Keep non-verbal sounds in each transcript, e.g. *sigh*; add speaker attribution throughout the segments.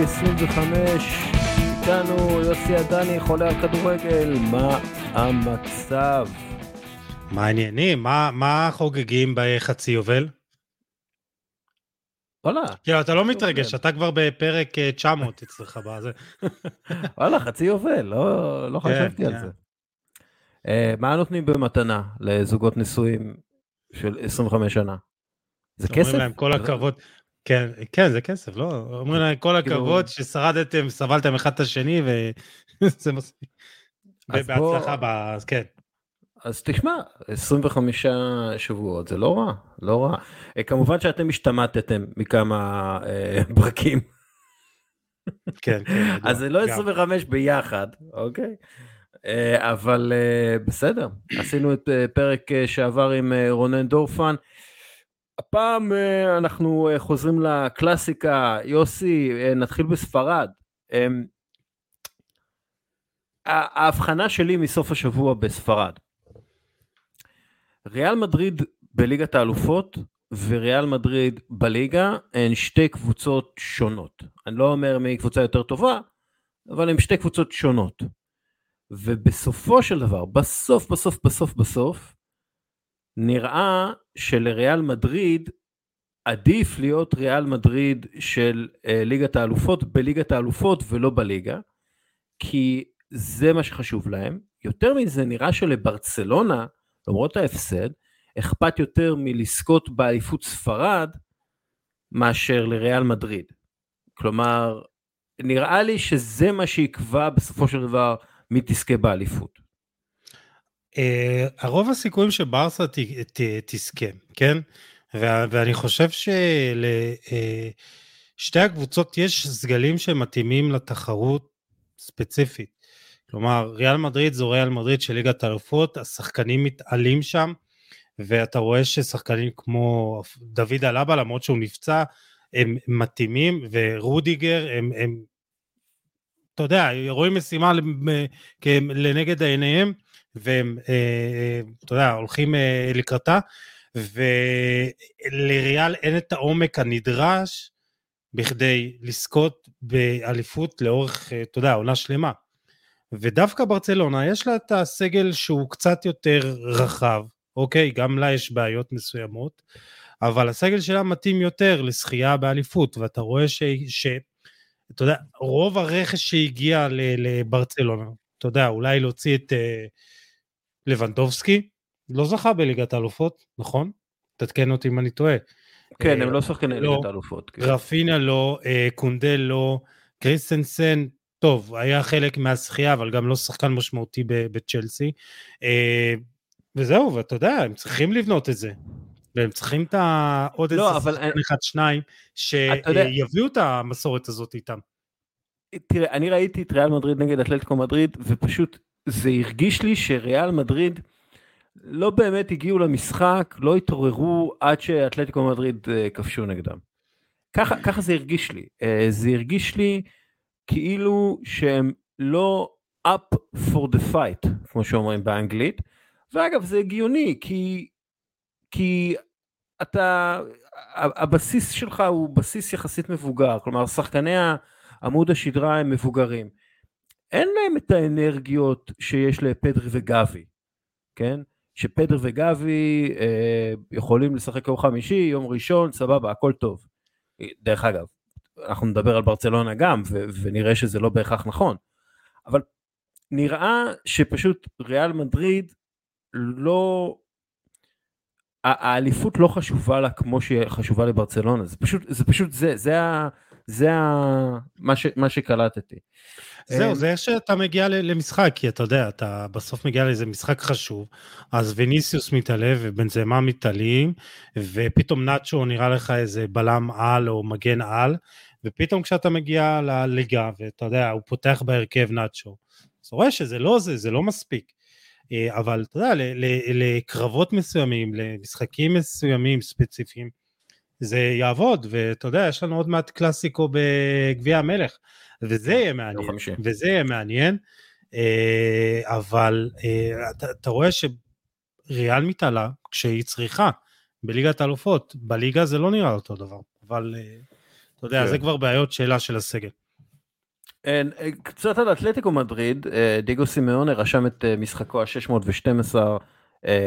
Speaker 1: 25, איתנו יוסי עדני, חולה על כדורגל, מה המצב?
Speaker 2: מה העניינים? מה, מה חוגגים בחצי יובל?
Speaker 1: וואלה.
Speaker 2: כאילו, אתה לא מתרגש, אתה כבר בפרק 900 אה, *laughs* אצלך בזה. *laughs*
Speaker 1: וואלה, חצי יובל, לא, לא כן, חשבתי על כן. זה. אה, מה נותנים במתנה לזוגות נשואים של 25 שנה? זה כסף?
Speaker 2: אומרים להם כל הכבוד. כן, כן, זה כסף, לא? אומרים להם כל כאילו- הכבוד ששרדתם, סבלתם אחד את השני, וזה *laughs* מספיק. בהצלחה, אז כן.
Speaker 1: אז תשמע, 25 שבועות זה לא רע, לא רע. אה, כמובן שאתם השתמטתם מכמה אה, *laughs* ברקים.
Speaker 2: כן, כן. *laughs*
Speaker 1: אז זה לא 25 ביחד, אוקיי? אה, אבל אה, בסדר, עשינו את אה, פרק שעבר עם רונן דורפן. הפעם אנחנו חוזרים לקלאסיקה, יוסי, נתחיל בספרד. ההבחנה שלי מסוף השבוע בספרד. ריאל מדריד בליגת האלופות וריאל מדריד בליגה הן שתי קבוצות שונות. אני לא אומר מי קבוצה יותר טובה, אבל הן שתי קבוצות שונות. ובסופו של דבר, בסוף בסוף בסוף בסוף, נראה שלריאל מדריד עדיף להיות ריאל מדריד של אה, ליגת האלופות בליגת האלופות ולא בליגה, כי זה מה שחשוב להם. יותר מזה, נראה שלברצלונה, למרות ההפסד, אכפת יותר מלזכות באליפות ספרד מאשר לריאל מדריד. כלומר, נראה לי שזה מה שיקבע בסופו של דבר מי תזכה באליפות.
Speaker 2: Uh, הרוב הסיכויים שברסה ת, ת, תזכה, כן? ואני חושב שלשתי uh, הקבוצות יש סגלים שמתאימים לתחרות ספציפית. כלומר, ריאל מדריד זו ריאל מדריד של ליגת האלופות, השחקנים מתעלים שם, ואתה רואה ששחקנים כמו דוד אלבה, למרות שהוא נפצע, הם מתאימים, ורודיגר, הם, הם אתה יודע, רואים משימה לנגד עיניהם, והם, אה, אה, אתה יודע, הולכים אה, לקראתה, ולריאל אין את העומק הנדרש בכדי לזכות באליפות לאורך, אתה יודע, עונה שלמה. ודווקא ברצלונה יש לה את הסגל שהוא קצת יותר רחב, אוקיי? גם לה יש בעיות מסוימות, אבל הסגל שלה מתאים יותר לזכייה באליפות, ואתה רואה ש... ש... אתה יודע, רוב הרכש שהגיע לברצלונה, אתה יודע, אולי להוציא את uh, לבנדובסקי, לא זכה בליגת האלופות, נכון? תתקן אותי אם אני טועה.
Speaker 1: כן, הם לא שחקני לא, ליגת האלופות. כן.
Speaker 2: רפינה לא, uh, קונדל לא, קריסטנסן, טוב, היה חלק מהזכייה, אבל גם לא שחקן משמעותי בצ'לסי. Uh, וזהו, ואתה יודע, הם צריכים לבנות את זה. והם צריכים את העוד לא, איזה שחקן אחד, שניים, שיביאו את המסורת הזאת איתם.
Speaker 1: תראה, אני ראיתי את ריאל מדריד נגד אתלטיקו מדריד, ופשוט זה הרגיש לי שריאל מדריד לא באמת הגיעו למשחק, לא התעוררו עד שאתלטיקו מדריד uh, כבשו נגדם. ככה, ככה זה הרגיש לי. Uh, זה הרגיש לי כאילו שהם לא up for the fight, כמו שאומרים באנגלית. ואגב, זה הגיוני, כי, כי אתה, הבסיס שלך הוא בסיס יחסית מבוגר, כלומר שחקני עמוד השדרה הם מבוגרים. אין להם את האנרגיות שיש לפדרי וגבי, כן? שפדר וגבי אה, יכולים לשחק יום חמישי, יום ראשון, סבבה, הכל טוב. דרך אגב, אנחנו נדבר על ברצלונה גם, ו- ונראה שזה לא בהכרח נכון, אבל נראה שפשוט ריאל מדריד לא האליפות לא חשובה לה כמו שהיא חשובה לברצלונה, זה פשוט, זה פשוט זה, זה, ה, זה ה, מה, ש, מה שקלטתי.
Speaker 2: זהו, זה איך שאתה מגיע למשחק, כי אתה יודע, אתה בסוף מגיע לאיזה משחק חשוב, אז וניסיוס מתעלה ובנזמה מתעלים, ופתאום נאצ'ו נראה לך איזה בלם על או מגן על, ופתאום כשאתה מגיע לליגה, ואתה יודע, הוא פותח בהרכב נאצ'ו, אז רואה שזה לא זה, זה לא מספיק. אה, אבל אתה יודע, לקרבות מסוימים, למשחקים מסוימים ספציפיים, זה יעבוד, ואתה יודע, יש לנו עוד מעט קלאסיקו בגביע המלך, וזה יהיה מעניין, וזה יהיה מעניין, אה, אבל אה, אתה, אתה רואה שריאל מתעלה כשהיא צריכה בליגת האלופות, בליגה זה לא נראה אותו דבר, אבל אתה יודע, כן. זה כבר בעיות שאלה של הסגל.
Speaker 1: קצת על אתלטיקו מדריד, דיגו סימאונה רשם את משחקו ה-612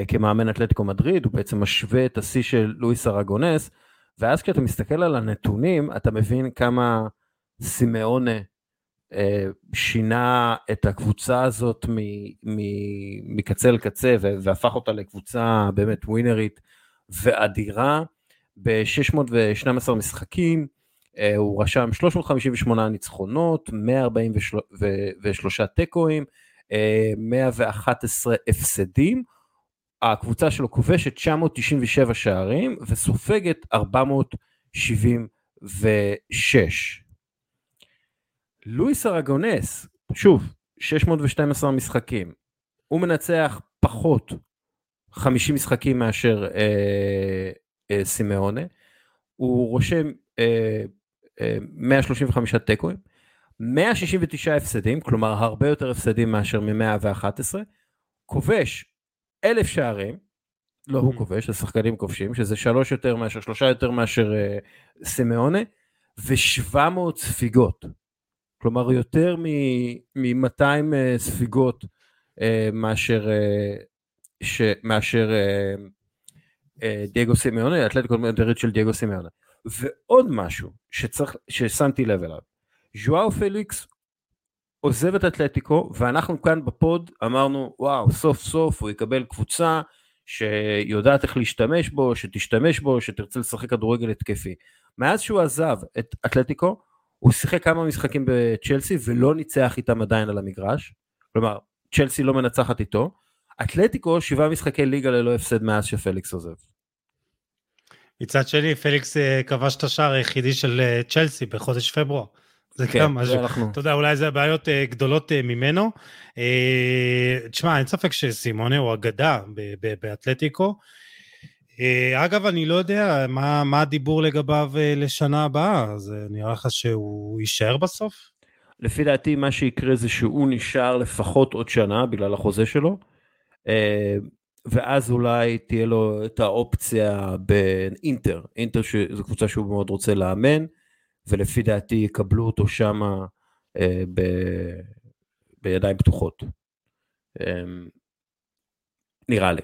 Speaker 1: כמאמן אתלטיקו מדריד, הוא בעצם משווה את השיא של לואיס ארגונס, ואז כשאתה מסתכל על הנתונים אתה מבין כמה סימאונה שינה את הקבוצה הזאת מקצה לקצה והפך אותה לקבוצה באמת ווינרית ואדירה ב-612 משחקים. אה, הוא רשם 358 ניצחונות, 143 תיקואים, 111 הפסדים. הקבוצה שלו כובשת 997 שערים וסופגת 476. לואיס ארגונס, שוב, 612 משחקים, הוא מנצח פחות 50 משחקים מאשר אה, אה, סימאונה, הוא רושם אה, 135 תיקואים, 169 הפסדים, כלומר הרבה יותר הפסדים מאשר מ-111, כובש 1,000 שערים, לא הוא mm-hmm. כובש, השחקנים כובשים, שזה שלוש יותר מאשר, שלושה יותר מאשר uh, סימאונה, ו-700 ספיגות. כלומר יותר מ-200 מ- uh, ספיגות uh, מאשר, uh, ש- מאשר uh, uh, דייגו סימאונה, אתלטיקו מדריד של דייגו סימאונה. ועוד משהו שצריך, ששמתי לב אליו, ז'ואר פליקס עוזב את אתלטיקו ואנחנו כאן בפוד אמרנו וואו סוף סוף הוא יקבל קבוצה שיודעת איך להשתמש בו, שתשתמש בו, שתרצה לשחק כדורגל התקפי. מאז שהוא עזב את אתלטיקו הוא שיחק כמה משחקים בצ'לסי ולא ניצח איתם עדיין על המגרש, כלומר צ'לסי לא מנצחת איתו, אתלטיקו שבעה משחקי ליגה ללא הפסד מאז שפליקס עוזב.
Speaker 2: מצד שני, פליקס אה, כבש את השער היחידי של אה, צ'לסי בחודש פברואר. זה כן, גם משהו, אנחנו... אתה יודע, אולי זה הבעיות אה, גדולות ממנו. תשמע, אין ספק שסימונה הוא אגדה באתלטיקו. אגב, אני לא יודע מה, מה הדיבור לגביו לשנה הבאה, אז נראה לך שהוא יישאר בסוף?
Speaker 1: לפי דעתי מה שיקרה זה שהוא נשאר לפחות עוד שנה בגלל החוזה שלו. ואז אולי תהיה לו את האופציה באינטר, אינטר שזו קבוצה שהוא מאוד רוצה לאמן, ולפי דעתי יקבלו אותו שמה אה, ב, בידיים פתוחות. אה, נראה לי.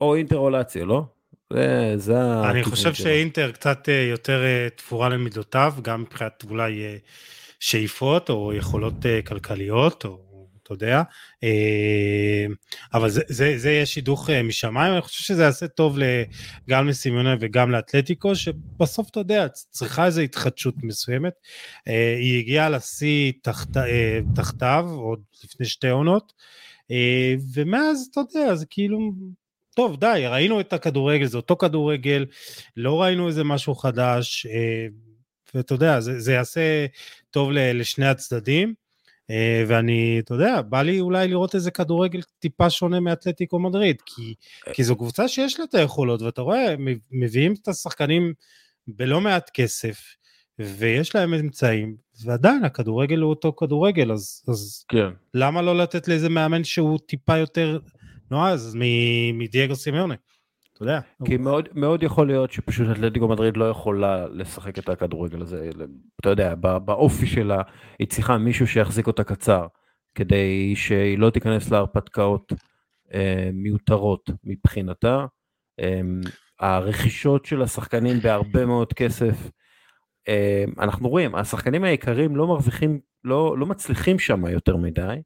Speaker 1: או אינטר או לאציו, לא?
Speaker 2: זה, זה אני חושב שלו. שאינטר קצת אה, יותר אה, תפורה למידותיו, גם מבחינת אולי אה, שאיפות או יכולות כלכליות, או אתה יודע, אה, אבל זה, זה, זה יהיה שידוך אה, משמיים, אני חושב שזה יעשה טוב גם לסימיונה וגם לאתלטיקו, שבסוף אתה יודע, צריכה איזו התחדשות מסוימת. אה, היא הגיעה לשיא תחת, תחתיו, עוד לפני שתי עונות, ומאז, אתה יודע, זה כאילו, טוב, די, ראינו את הכדורגל, זה אותו כדורגל, לא ראינו איזה משהו חדש, ואתה יודע, זה, זה יעשה טוב לשני הצדדים. אה, ואני, אתה יודע, בא לי אולי לראות איזה כדורגל טיפה שונה מאתלטיקו מדריד, כי, כי זו קבוצה שיש לה את היכולות, ואתה רואה, מביאים את השחקנים בלא מעט כסף, ויש להם אמצעים, ועדיין הכדורגל הוא אותו כדורגל, אז, אז כן. למה לא לתת לאיזה מאמן שהוא טיפה יותר נועז מדייגו סימיוני? אתה יודע.
Speaker 1: כי מאוד, מאוד יכול להיות שפשוט אתלטיקו מדריד לא יכולה לשחק את הכדורגל הזה, אתה יודע, באופי שלה, היא צריכה מישהו שיחזיק אותה קצר, כדי שהיא לא תיכנס להרפתקאות אה, מיותרות מבחינתה. אה, הרכישות של השחקנים בהרבה מאוד כסף, אה, אנחנו רואים, השחקנים העיקריים לא מרוויחים, לא, לא מצליחים שם יותר מדי.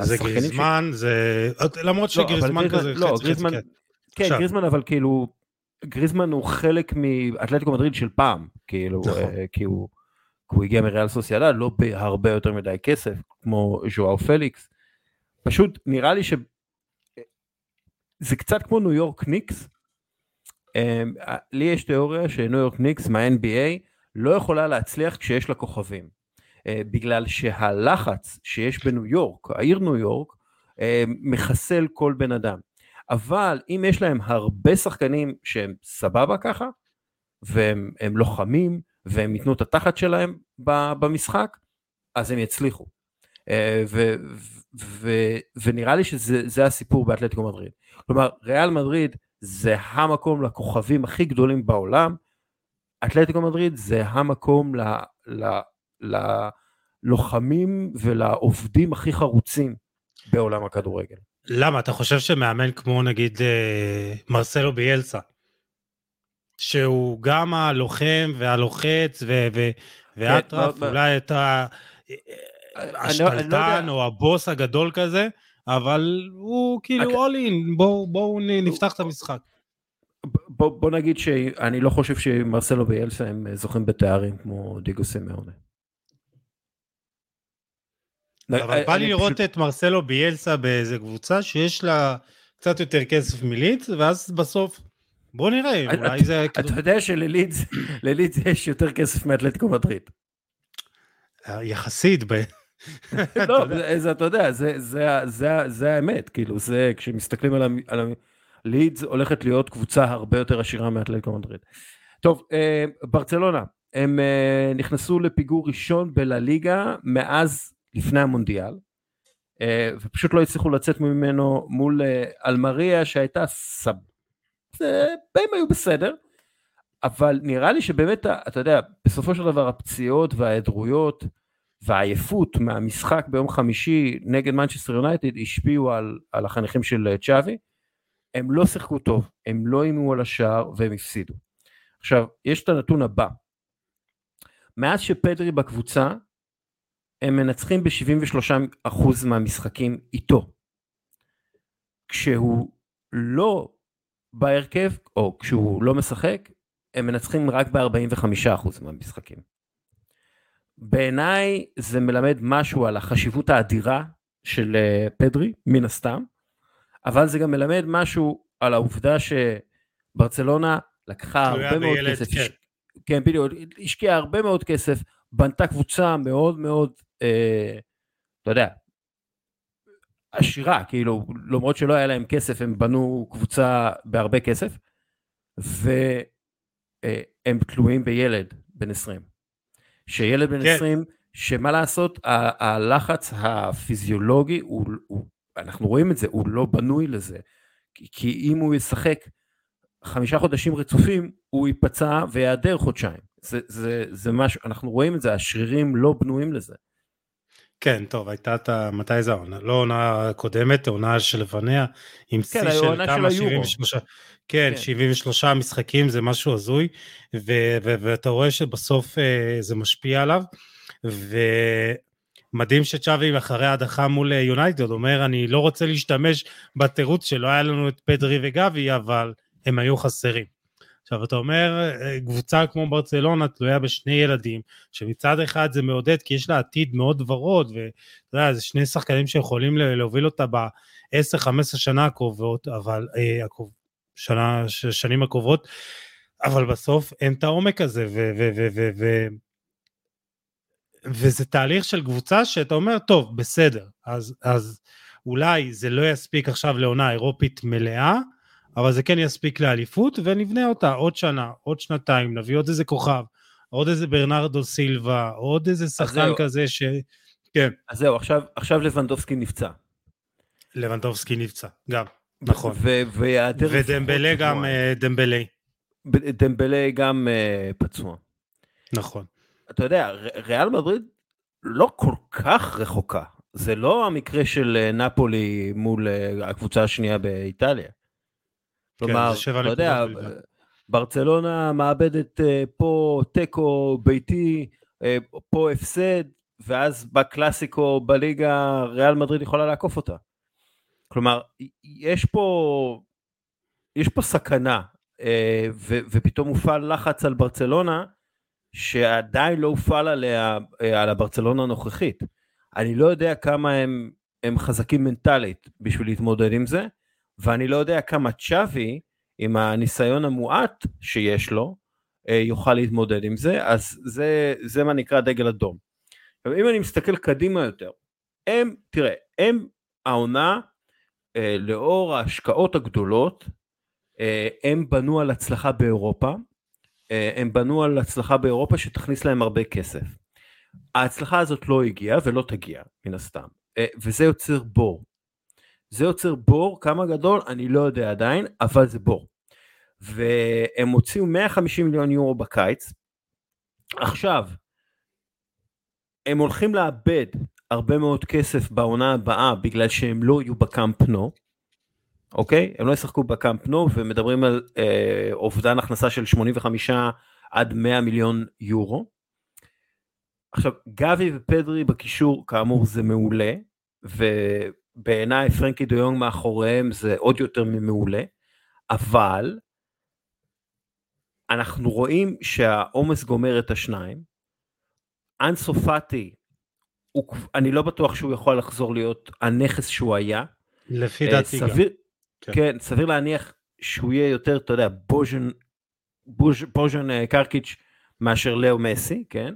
Speaker 2: זה גריזמן, ש... זה... למרות לא, שגריזמן לא, כזה
Speaker 1: לא, חצי גריזמן, חצי כן. גריזמן אבל כאילו, גריזמן הוא חלק מאתלטיקו מדריד של פעם, כאילו, נכון. uh, כי הוא, הוא הגיע מריאל סוסיאדה, לא בהרבה יותר מדי כסף, כמו ז'ואאו פליקס. פשוט נראה לי שזה קצת כמו ניו יורק ניקס. Um, לי יש תיאוריה שניו יורק ניקס מה-NBA לא יכולה להצליח כשיש לה כוכבים. בגלל שהלחץ שיש בניו יורק, העיר ניו יורק, מחסל כל בן אדם. אבל אם יש להם הרבה שחקנים שהם סבבה ככה, והם לוחמים, והם ייתנו את התחת שלהם במשחק, אז הם יצליחו. אה, ו, ו, ונראה לי שזה הסיפור באתלטיקו מדריד. כלומר, ריאל מדריד זה המקום לכוכבים הכי גדולים בעולם, אתלטיקו מדריד זה המקום ל, ל, ללוחמים ולעובדים הכי חרוצים בעולם הכדורגל.
Speaker 2: למה? אתה חושב שמאמן כמו נגיד אה, מרסלו ביאלסה, שהוא גם הלוחם והלוחץ ו- ו- ואטרף, כן, אולי אתה השתלטן או הבוס הגדול כזה, אבל הוא כאילו אוקיי. all in, בואו בוא נפתח את המשחק.
Speaker 1: בוא, בוא נגיד שאני לא חושב שמרסלו ביאלסה הם זוכים בתארים כמו דיגו סמיונה.
Speaker 2: אבל בא לי לראות את מרסלו ביאלסה באיזה קבוצה שיש לה קצת יותר כסף מליץ, ואז בסוף, בוא נראה, אולי זה...
Speaker 1: אתה יודע שלליץ יש יותר כסף מאתלטיקו מדריד.
Speaker 2: יחסית. *laughs*
Speaker 1: לא, זה אתה יודע, זה האמת, כאילו, זה, כשמסתכלים על ה... לידס הולכת להיות קבוצה הרבה יותר עשירה מאתלטיקו מדריד. טוב, אה, ברצלונה, הם אה, נכנסו לפיגור ראשון בלליגה מאז לפני המונדיאל, אה, ופשוט לא הצליחו לצאת ממנו מול אלמריה שהייתה סב... הם היו בסדר, אבל נראה לי שבאמת, אתה יודע, בסופו של דבר הפציעות וההיעדרויות והעייפות מהמשחק ביום חמישי נגד מנצ'סטר יונייטד השפיעו על, על החניכים של צ'אבי. הם לא שיחקו טוב, הם לא אימו על השער והם הפסידו. עכשיו, יש את הנתון הבא. מאז שפדרי בקבוצה, הם מנצחים ב-73% מהמשחקים איתו. כשהוא לא בהרכב, או כשהוא לא משחק, הם מנצחים רק ב-45% מהמשחקים. בעיניי זה מלמד משהו על החשיבות האדירה של אה, פדרי, מן הסתם, אבל זה גם מלמד משהו על העובדה שברצלונה לקחה הרבה מאוד ילד, כסף, כן. כן בדיוק, השקיעה הרבה מאוד כסף, בנתה קבוצה מאוד מאוד, אה, אתה יודע, עשירה, כאילו, למרות שלא היה להם כסף, הם בנו קבוצה בהרבה כסף, והם אה, תלויים בילד בן 20. שילד בן כן. 20, שמה לעשות, הלחץ הפיזיולוגי הוא, הוא אנחנו רואים את זה, הוא לא בנוי לזה. כי, כי אם הוא ישחק חמישה חודשים רצופים, הוא ייפצע ויעדר חודשיים. זה, זה, זה משהו, אנחנו רואים את זה, השרירים לא בנויים לזה.
Speaker 2: כן, טוב, הייתה את ה... מתי זה העונה? לא עונה קודמת, עונה שלפניה, עם
Speaker 1: כן, שיא של כמה? 73...
Speaker 2: כן, כן, 73 משחקים זה משהו הזוי, ו- ו- ואתה רואה שבסוף uh, זה משפיע עליו, ו... מדהים שצ'אבי אחרי ההדחה מול אה, יונייטד אומר אני לא רוצה להשתמש בתירוץ שלא היה לנו את פדרי וגבי אבל הם היו חסרים. עכשיו אתה אומר אה, קבוצה כמו ברצלונה תלויה בשני ילדים שמצד אחד זה מעודד כי יש לה עתיד מאוד ורוד ואתה יודע זה שני שחקנים שיכולים להוביל אותה ב-10-15 שנה הקרובות אבל אה, שנה, שנים הקרובות אבל בסוף אין את העומק הזה ו... ו, ו, ו, ו וזה תהליך של קבוצה שאתה אומר, טוב, בסדר, אז, אז אולי זה לא יספיק עכשיו לעונה אירופית מלאה, אבל זה כן יספיק לאליפות, ונבנה אותה עוד שנה, עוד שנתיים, נביא עוד איזה כוכב, עוד איזה ברנרדו סילבה, עוד איזה שחקן כזה ש... כן.
Speaker 1: אז זהו, עכשיו, עכשיו לבנדובסקי נפצע.
Speaker 2: לבנדובסקי נפצע, גם, נכון.
Speaker 1: ויעדר...
Speaker 2: ודמבלה גם, אה, דמבלה.
Speaker 1: דמבלה גם אה, פצוע.
Speaker 2: נכון.
Speaker 1: אתה יודע, ריאל מדריד לא כל כך רחוקה. זה לא המקרה של אה, נפולי מול אה, הקבוצה השנייה באיטליה.
Speaker 2: כן, כלומר, אתה יודע,
Speaker 1: ברצלונה מאבדת אה, פה תיקו ביתי, פה הפסד, ואז בקלאסיקו בליגה ריאל מדריד יכולה לעקוף אותה. כלומר, יש פה, יש פה סכנה, ו, ופתאום מופעל לחץ על ברצלונה, שעדיין לא הופעל עליה, אה, על הברצלונה הנוכחית. אני לא יודע כמה הם, הם חזקים מנטלית בשביל להתמודד עם זה, ואני לא יודע כמה צ'אבי, עם הניסיון המועט שיש לו, אה, יוכל להתמודד עם זה, אז זה, זה מה נקרא דגל אדום. אם אני מסתכל קדימה יותר, הם, תראה, הם העונה, אה, לאור ההשקעות הגדולות, הם בנו על הצלחה באירופה, אה, הם בנו על הצלחה באירופה שתכניס להם הרבה כסף. ההצלחה הזאת לא הגיעה ולא תגיע מן הסתם, אה, וזה יוצר בור. זה יוצר בור, כמה גדול אני לא יודע עדיין, אבל זה בור. והם הוציאו 150 מיליון יורו בקיץ. עכשיו, הם הולכים לאבד הרבה מאוד כסף בעונה הבאה בגלל שהם לא יהיו בקאמפ נו. אוקיי? הם לא ישחקו בקאמפ נו ומדברים על אה, אובדן הכנסה של 85 עד 100 מיליון יורו. עכשיו גבי ופדרי בקישור כאמור זה מעולה ובעיניי פרנקי דיונג מאחוריהם זה עוד יותר ממעולה אבל אנחנו רואים שהעומס גומר את השניים. אנסופטי אני לא בטוח שהוא יכול לחזור להיות הנכס שהוא היה.
Speaker 2: לפי דעתי
Speaker 1: גם. כן. כן, סביר להניח שהוא יהיה יותר, אתה יודע, בוז'ן, בוז'ן אה, קרקיץ' מאשר לאו מסי, כן?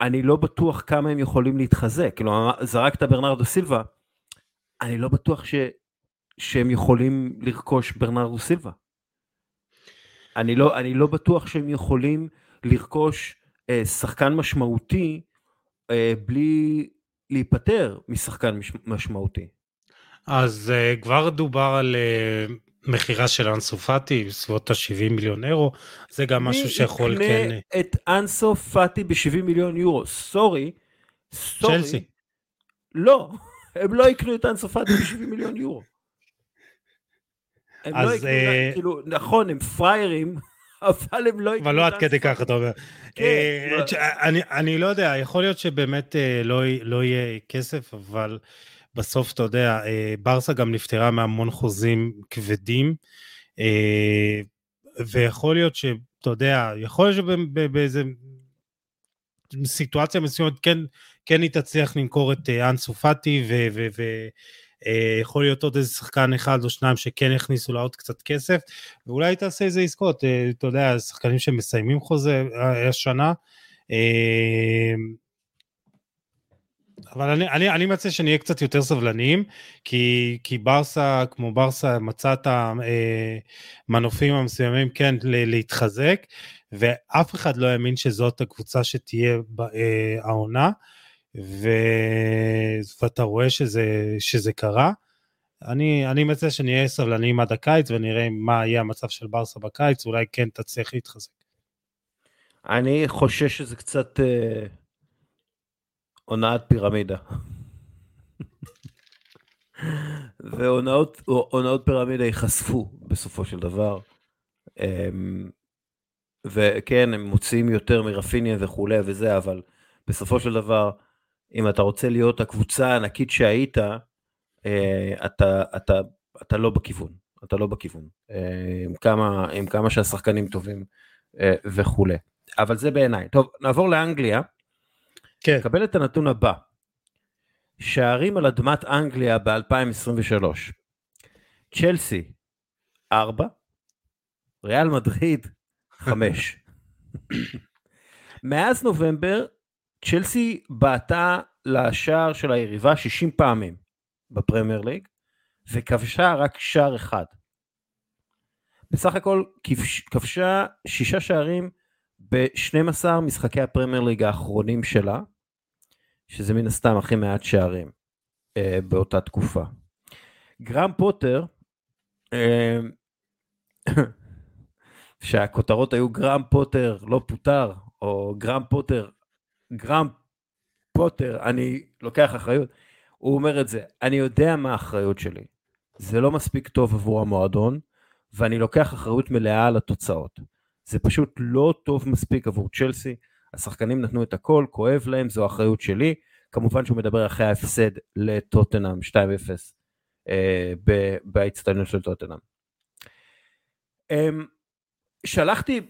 Speaker 1: ואני לא בטוח כמה הם יכולים להתחזק, כאילו זרקת ברנרדו סילבה, אני לא בטוח ש... שהם יכולים לרכוש ברנרדו סילבה. אני לא, אני לא בטוח שהם יכולים לרכוש אה, שחקן משמעותי אה, בלי להיפטר משחקן מש, משמעותי.
Speaker 2: אז uh, כבר דובר על uh, מכירה של אנסו פאטי בסביבות ה-70 מיליון אירו, זה גם משהו שיכול כן...
Speaker 1: מי יקנה את אנסו פאטי ב-70 מיליון יורו? סורי, סורי. צ'לסי. לא, הם לא יקנו את אנסו פאטי ב-70 מיליון יורו. הם לא יקנו, uh... כאילו, נכון, הם פריירים, *laughs* אבל הם לא...
Speaker 2: אבל לא עד כדי ככה, אתה אומר. כן, אני לא יודע, יכול להיות שבאמת לא, לא יהיה כסף, אבל בסוף, אתה יודע, אה, ברסה גם נפטרה מהמון חוזים כבדים, אה, ויכול להיות שאתה יודע, יכול להיות שבאיזה סיטואציה מסוימת כן, כן היא תצליח למכור את אה, אנסו פאטי, ויכול להיות עוד איזה שחקן אחד או שניים שכן יכניסו לה עוד קצת כסף, ואולי תעשה איזה עסקות, אתה יודע, שחקנים שמסיימים חוזה השנה. אבל אני, אני, אני מציע שנהיה קצת יותר סבלניים, כי, כי ברסה, כמו ברסה, מצא את המנופים המסוימים כן להתחזק, ואף אחד לא האמין שזאת הקבוצה שתהיה אה, העונה, ו... ואתה רואה שזה, שזה קרה. אני, אני מציע שנהיה סבלניים עד הקיץ ונראה מה יהיה המצב של ברסה בקיץ, אולי כן תצליח להתחזק.
Speaker 1: אני חושש שזה קצת... אה, הונאת פירמידה. והונאות פירמידה ייחשפו בסופו של דבר. אמ, וכן, הם מוציאים יותר מרפיניה וכולי וזה, אבל בסופו של דבר, אם אתה רוצה להיות הקבוצה הענקית שהיית, אה, אתה, אתה, אתה לא בכיוון, אתה לא בכיוון. אה, עם כמה, עם כמה שהשחקנים טובים אה, וכולי. אבל זה בעיניי. טוב, נעבור לאנגליה. כן. קבל את הנתון הבא. שערים על אדמת אנגליה ב-2023. צ'לסי 4, ריאל מדריד 5. *laughs* מאז נובמבר צ'לסי בעטה לשער של היריבה 60 פעמים בפרמייר ליג וכבשה רק שער אחד. בסך הכל כבשה שישה שערים ב-12 משחקי הפרמייר ליג האחרונים שלה, שזה מן הסתם הכי מעט שערים אה, באותה תקופה. גרם פוטר, אה, *coughs* שהכותרות היו גרם פוטר לא פוטר, או גרם פוטר, גרם פוטר, אני לוקח אחריות, הוא אומר את זה, אני יודע מה האחריות שלי, זה לא מספיק טוב עבור המועדון, ואני לוקח אחריות מלאה על התוצאות. זה פשוט לא טוב מספיק עבור צ'לסי, השחקנים נתנו את הכל, כואב להם, זו אחריות שלי, כמובן שהוא מדבר אחרי ההפסד לטוטנאם 2-0 אה, בהצטיינות של טוטנאם. אה, שלחתי,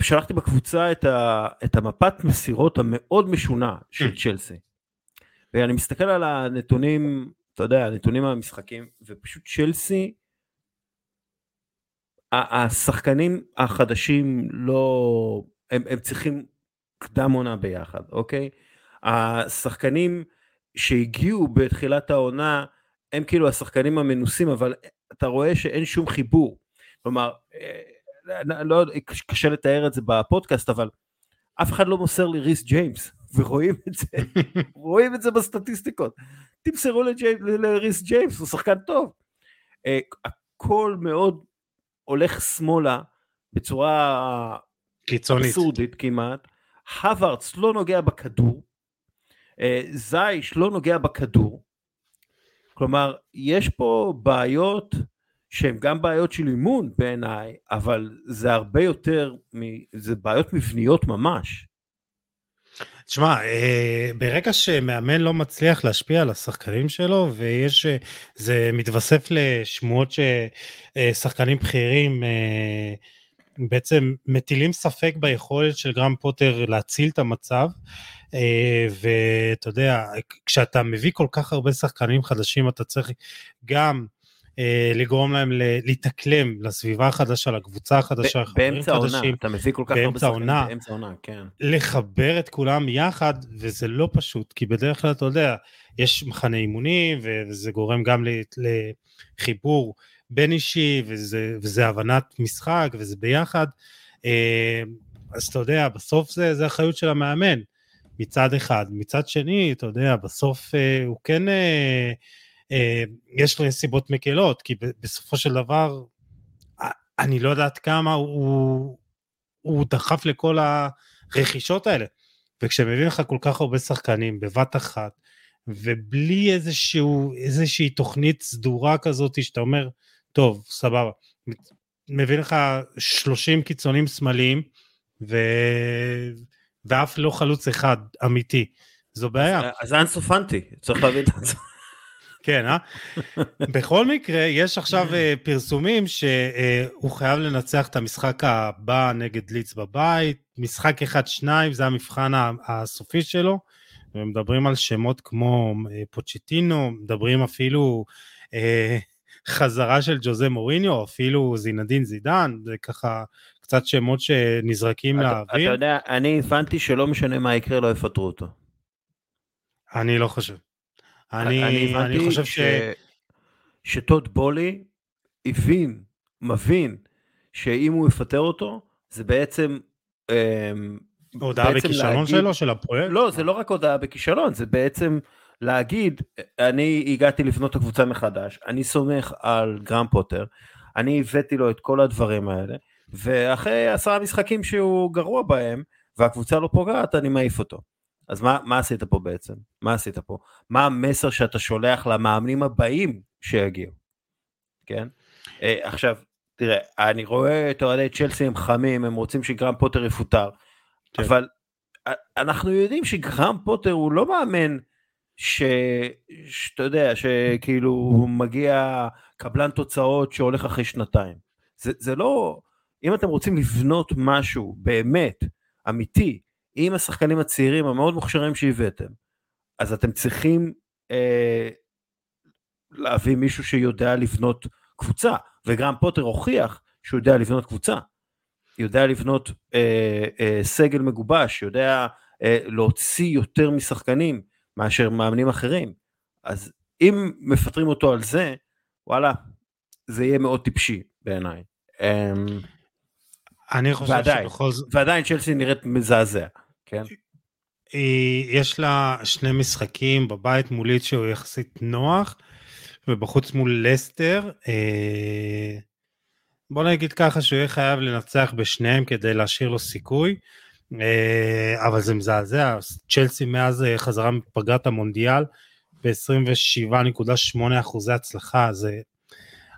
Speaker 1: שלחתי בקבוצה את, ה, את המפת מסירות המאוד משונה של צ'לסי. ואני מסתכל על הנתונים, אתה יודע, הנתונים מהמשחקים, ופשוט צ'לסי השחקנים החדשים לא, הם, הם צריכים קדם עונה ביחד, אוקיי? השחקנים שהגיעו בתחילת העונה הם כאילו השחקנים המנוסים, אבל אתה רואה שאין שום חיבור. כלומר, אה, לא, קשה לתאר את זה בפודקאסט, אבל אף אחד לא מוסר לי ריס ג'יימס, ורואים את זה, *laughs* רואים את זה בסטטיסטיקות. תמסרו לריס ג'יימס, הוא שחקן טוב. אה, הכל מאוד הולך שמאלה בצורה קיצונית. אבסורדית כמעט. הווארדס לא נוגע בכדור, אה, זייש לא נוגע בכדור, כלומר יש פה בעיות שהן גם בעיות של אימון בעיניי, אבל זה הרבה יותר, זה בעיות מבניות ממש.
Speaker 2: תשמע, אה, ברגע שמאמן לא מצליח להשפיע על השחקנים שלו, ויש, אה, זה מתווסף לשמועות ששחקנים בכירים אה, בעצם מטילים ספק ביכולת של גרם פוטר להציל את המצב, ואתה יודע, כשאתה מביא כל כך הרבה שחקנים חדשים, אתה צריך גם לגרום להם להתאקלם לסביבה החדשה, לקבוצה החדשה,
Speaker 1: באמצע העונה, אתה מביא כל כך הרבה שחקנים באמצע העונה, כן.
Speaker 2: לחבר את כולם יחד, וזה לא פשוט, כי בדרך כלל אתה יודע, יש מחנה אימונים, וזה גורם גם לחיבור בין אישי, וזה, וזה הבנת משחק, וזה ביחד. אה, אז אתה יודע, בסוף זה, זה אחריות של המאמן, מצד אחד. מצד שני, אתה יודע, בסוף אה, הוא כן... אה, יש לו סיבות מקלות, כי בסופו של דבר, אני לא יודעת כמה הוא, הוא דחף לכל הרכישות האלה. וכשמביא לך כל כך הרבה שחקנים בבת אחת, ובלי איזשהו, איזושהי תוכנית סדורה כזאת, שאתה אומר, טוב, סבבה, מביא לך 30 קיצונים שמאליים, ו... ואף לא חלוץ אחד אמיתי. זו בעיה.
Speaker 1: אז זה אנסופנטי, צריך להבין את זה.
Speaker 2: כן, אה? *laughs* בכל מקרה, יש עכשיו אה, פרסומים שהוא חייב לנצח את המשחק הבא נגד ליץ בבית, משחק אחד-שניים, זה המבחן הסופי שלו, ומדברים על שמות כמו אה, פוצ'טינו, מדברים אפילו אה, חזרה של ג'וזה מוריניו, אפילו זינדין זידן, זה ככה קצת שמות שנזרקים אתה, לאוויר.
Speaker 1: אתה יודע, אני הבנתי שלא משנה מה יקרה, לא יפטרו אותו.
Speaker 2: אני לא חושב. אני, אני, אני חושב ש... ש...
Speaker 1: שטוד בולי הבין, מבין, שאם הוא יפטר אותו, זה בעצם...
Speaker 2: אמ, הודעה בכישלון להגיד... שלו, של הפרויקט?
Speaker 1: לא, זה לא רק הודעה בכישלון, זה בעצם להגיד, אני הגעתי לבנות את הקבוצה מחדש, אני סומך על גרם פוטר, אני הבאתי לו את כל הדברים האלה, ואחרי עשרה משחקים שהוא גרוע בהם, והקבוצה לא פוגעת, אני מעיף אותו. אז מה, מה עשית פה בעצם? מה עשית פה? מה המסר שאתה שולח למאמנים הבאים שיגיעו? כן? אה, עכשיו, תראה, אני רואה את אוהדי צ'לסי הם חמים, הם רוצים שגרם פוטר יפוטר, כן. אבל אנחנו יודעים שגרם פוטר הוא לא מאמן ש... שאתה יודע, שכאילו הוא מגיע קבלן תוצאות שהולך אחרי שנתיים. זה, זה לא, אם אתם רוצים לבנות משהו באמת, אמיתי, עם השחקנים הצעירים המאוד מוכשרים שהבאתם, אז אתם צריכים אה, להביא מישהו שיודע לבנות קבוצה, וגרם פוטר הוכיח שהוא יודע לבנות קבוצה, יודע לבנות אה, אה, סגל מגובש, יודע אה, להוציא יותר משחקנים מאשר מאמנים אחרים, אז אם מפטרים אותו על זה, וואלה, זה יהיה מאוד טיפשי בעיניי. אה,
Speaker 2: אני חושב ועדיין, שבכל
Speaker 1: זאת... ועדיין צ'לסי נראית מזעזע. כן.
Speaker 2: יש לה שני משחקים בבית מול ליץ שהוא יחסית נוח, ובחוץ מול לסטר. אה, בוא נגיד ככה שהוא יהיה חייב לנצח בשניהם כדי להשאיר לו סיכוי, אה, אבל זה מזעזע, צ'לסי מאז אה, חזרה מפגרת המונדיאל ב-27.8 אחוזי הצלחה, זה...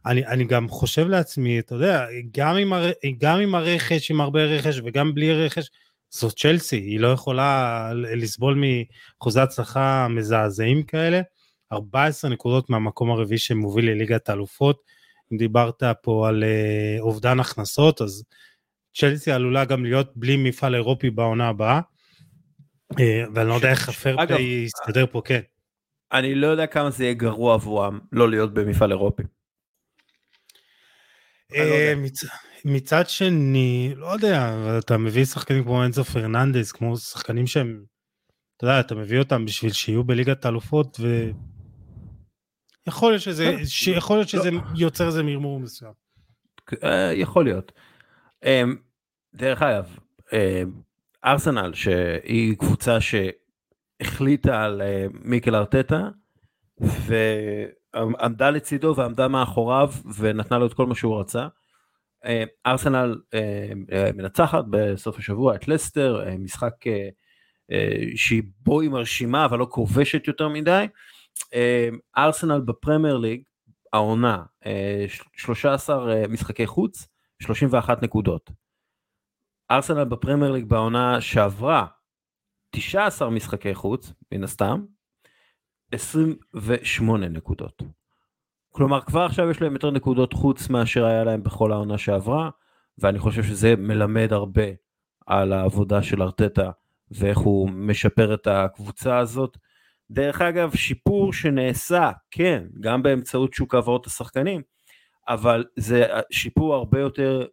Speaker 2: אני, אני גם חושב לעצמי, אתה יודע, גם עם, הר... גם עם הרכש, עם הרבה רכש וגם בלי רכש, זאת צ'לסי, היא לא יכולה לסבול מאחוזי הצלחה מזעזעים כאלה. 14 נקודות מהמקום הרביעי שמוביל לליגת האלופות. אם דיברת פה על uh, אובדן הכנסות, אז צ'לסי עלולה גם להיות בלי מפעל אירופי בעונה הבאה. Uh, ואני לא יודע איך הפרפליי יסתדר פה, כן.
Speaker 1: אני לא יודע כמה זה יהיה גרוע עבורם לא להיות במפעל אירופי.
Speaker 2: Uh, מצד שני, לא יודע, אתה מביא שחקנים כמו אנזו פרננדס, כמו שחקנים שהם, אתה יודע, אתה מביא אותם בשביל שיהיו בליגת האלופות, ו... יכול להיות שזה, כן. יכול להיות שזה לא. יוצר איזה מרמור מסוים.
Speaker 1: אה, יכול להיות. אמ, דרך אגב, אמ, ארסנל שהיא קבוצה שהחליטה על אה, מיקל ארטטה ועמדה לצידו ועמדה מאחוריו ונתנה לו את כל מה שהוא רצה. ארסנל מנצחת בסוף השבוע את לסטר, משחק שהיא בו היא מרשימה אבל לא כובשת יותר מדי. ארסנל בפרמייר ליג העונה 13 משחקי חוץ 31 נקודות. ארסנל בפרמייר ליג בעונה שעברה 19 משחקי חוץ מן הסתם 28 נקודות. כלומר כבר עכשיו יש להם יותר נקודות חוץ מאשר היה להם בכל העונה שעברה ואני חושב שזה מלמד הרבה על העבודה של ארטטה ואיך הוא משפר את הקבוצה הזאת. דרך אגב שיפור שנעשה כן גם באמצעות שוק העברות השחקנים אבל זה שיפור הרבה יותר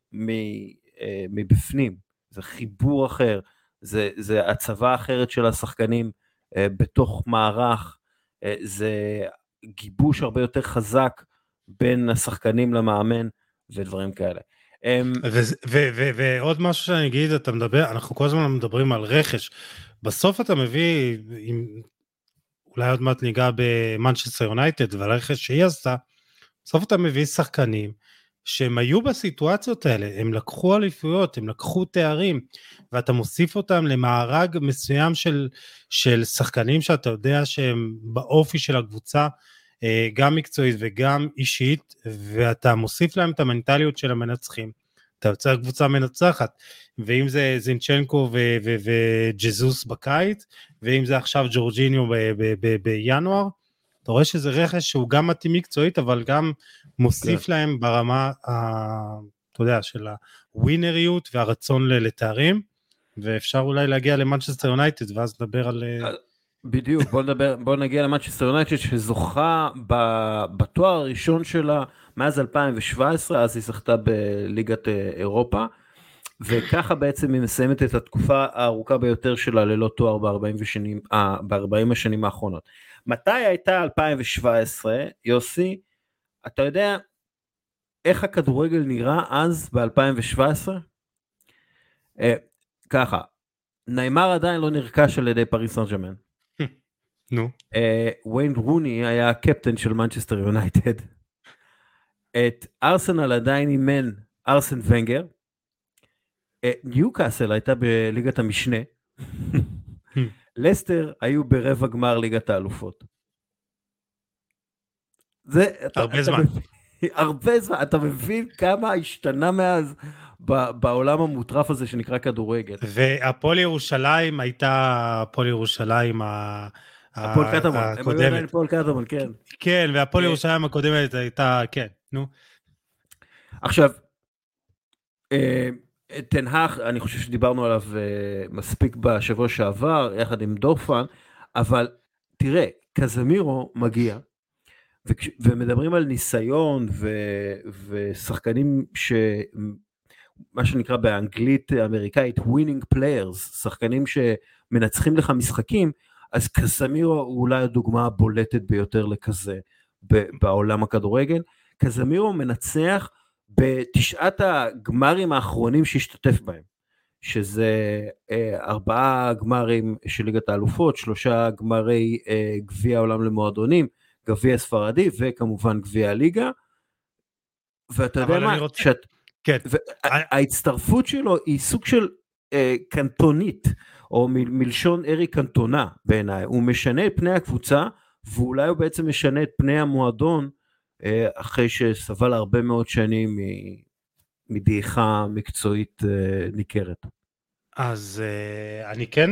Speaker 1: אה, מבפנים זה חיבור אחר זה, זה הצבה אחרת של השחקנים אה, בתוך מערך אה, זה גיבוש הרבה יותר חזק בין השחקנים למאמן ודברים כאלה.
Speaker 2: אמ, ועוד משהו שאני אגיד, אתה מדבר, אנחנו כל הזמן מדברים על רכש. בסוף אתה מביא, עם, אולי עוד מעט ניגע במנצ'סטר יונייטד ועל הרכש שהיא עשתה, בסוף אתה מביא שחקנים שהם היו בסיטואציות האלה, הם לקחו אליפויות, הם לקחו תארים, ואתה מוסיף אותם למארג מסוים של, של שחקנים שאתה יודע שהם באופי של הקבוצה, אה, גם מקצועית וגם אישית, ואתה מוסיף להם את המנטליות של המנצחים. אתה יוצר קבוצה מנצחת, ואם זה זינצ'נקו וג'זוס בקיץ, ואם זה עכשיו ג'ורג'יניו בינואר, אתה רואה שזה רכש שהוא גם מתאים מקצועית, אבל גם מוסיף כן. להם ברמה, ה, אתה יודע, של הווינריות והרצון לתארים, ואפשר אולי להגיע למנצ'סטר יונייטד, ואז נדבר על... אה,
Speaker 1: בדיוק, בוא נדבר, בוא נגיע למנצ'סטר יונייטד שזוכה בתואר הראשון שלה מאז 2017, אז היא זכתה בליגת אה, אירופה, וככה בעצם היא מסיימת את התקופה הארוכה ביותר שלה ללא תואר ב-40 השנים, ב-40 השנים האחרונות. מתי הייתה 2017, יוסי? אתה יודע איך הכדורגל נראה אז ב-2017? אה, ככה, ניימר עדיין לא נרכש על ידי פריס סן ג'רמן. *laughs*
Speaker 2: נו.
Speaker 1: אה, ויין רוני היה הקפטן של מנצ'סטר יונייטד. את ארסנל עדיין אימן ארסן ונגר. אה, ניוקאסל הייתה בליגת המשנה. *laughs* לסטר היו ברבע גמר ליגת האלופות.
Speaker 2: זה הרבה זמן. *laughs*
Speaker 1: הרבה זמן, אתה מבין כמה השתנה מאז בעולם המוטרף הזה שנקרא כדורגל.
Speaker 2: והפועל ירושלים הייתה הפועל ירושלים
Speaker 1: הפועל קטמון, הם היו עדיין הפועל קטמון, כן.
Speaker 2: כן, והפועל אה, ירושלים הקודמת הייתה, כן, נו.
Speaker 1: עכשיו, אה, תנהך, אני חושב שדיברנו עליו אה, מספיק בשבוע שעבר, יחד עם דורפן, אבל תראה, קזמירו מגיע, ומדברים על ניסיון ו, ושחקנים ש... מה שנקרא באנגלית אמריקאית winning players, שחקנים שמנצחים לך משחקים, אז קזמירו הוא אולי הדוגמה הבולטת ביותר לכזה בעולם הכדורגל. קזמירו מנצח בתשעת הגמרים האחרונים שהשתתף בהם, שזה אה, ארבעה גמרים של ליגת האלופות, שלושה גמרי אה, גביע העולם למועדונים, גביע ספרדי וכמובן גביע הליגה. ואתה יודע מה, רוצה... שאת... כן. ההצטרפות שלו היא סוג של אה, קנטונית, או מ- מלשון אריק קנטונה בעיניי, הוא משנה את פני הקבוצה, ואולי הוא בעצם משנה את פני המועדון, אה, אחרי שסבל הרבה מאוד שנים מדעיכה מקצועית אה, ניכרת.
Speaker 2: אז אה, אני כן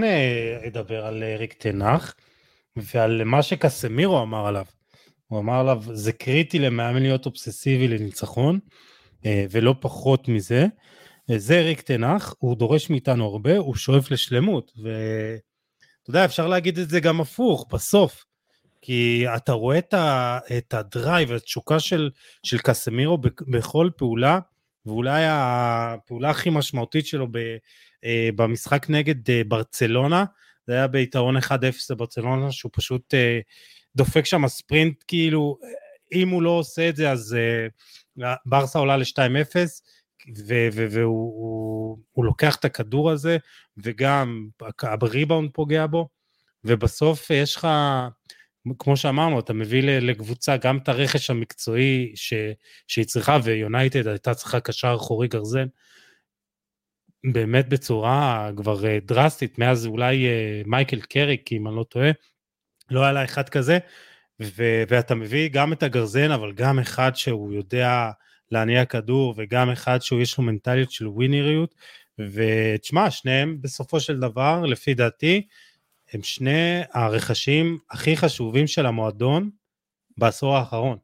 Speaker 2: אדבר על אריק תנח ועל מה שקסמירו אמר עליו. הוא אמר עליו, זה קריטי למאמן להיות אובססיבי לניצחון, ולא פחות מזה. זה אריק תנח, הוא דורש מאיתנו הרבה, הוא שואף לשלמות, ואתה יודע, אפשר להגיד את זה גם הפוך, בסוף. כי אתה רואה את, ה, את הדרייב, התשוקה של, של קסמירו בכל פעולה, ואולי הפעולה הכי משמעותית שלו ב, אה, במשחק נגד אה, ברצלונה, זה היה ביתרון 1-0 לברצלונה, שהוא פשוט אה, דופק שם ספרינט, כאילו, אם הוא לא עושה את זה, אז ברסה עולה ל-2-0, והוא הוא, הוא לוקח את הכדור הזה, וגם הריבאונד פוגע בו, ובסוף יש לך כמו שאמרנו, אתה מביא לקבוצה גם את הרכש המקצועי ש, שהיא צריכה, ויונייטד הייתה צריכה קשר אחורי גרזן, באמת בצורה כבר אה, דרסטית, מאז אולי אה, מייקל קריק, אם אני לא טועה, לא היה לה אחד כזה, ו- ואתה מביא גם את הגרזן, אבל גם אחד שהוא יודע להניע כדור, וגם אחד שהוא יש לו מנטליות של ווינריות, ותשמע, שניהם בסופו של דבר, לפי דעתי, הם שני הרכשים הכי חשובים של המועדון בעשור האחרון.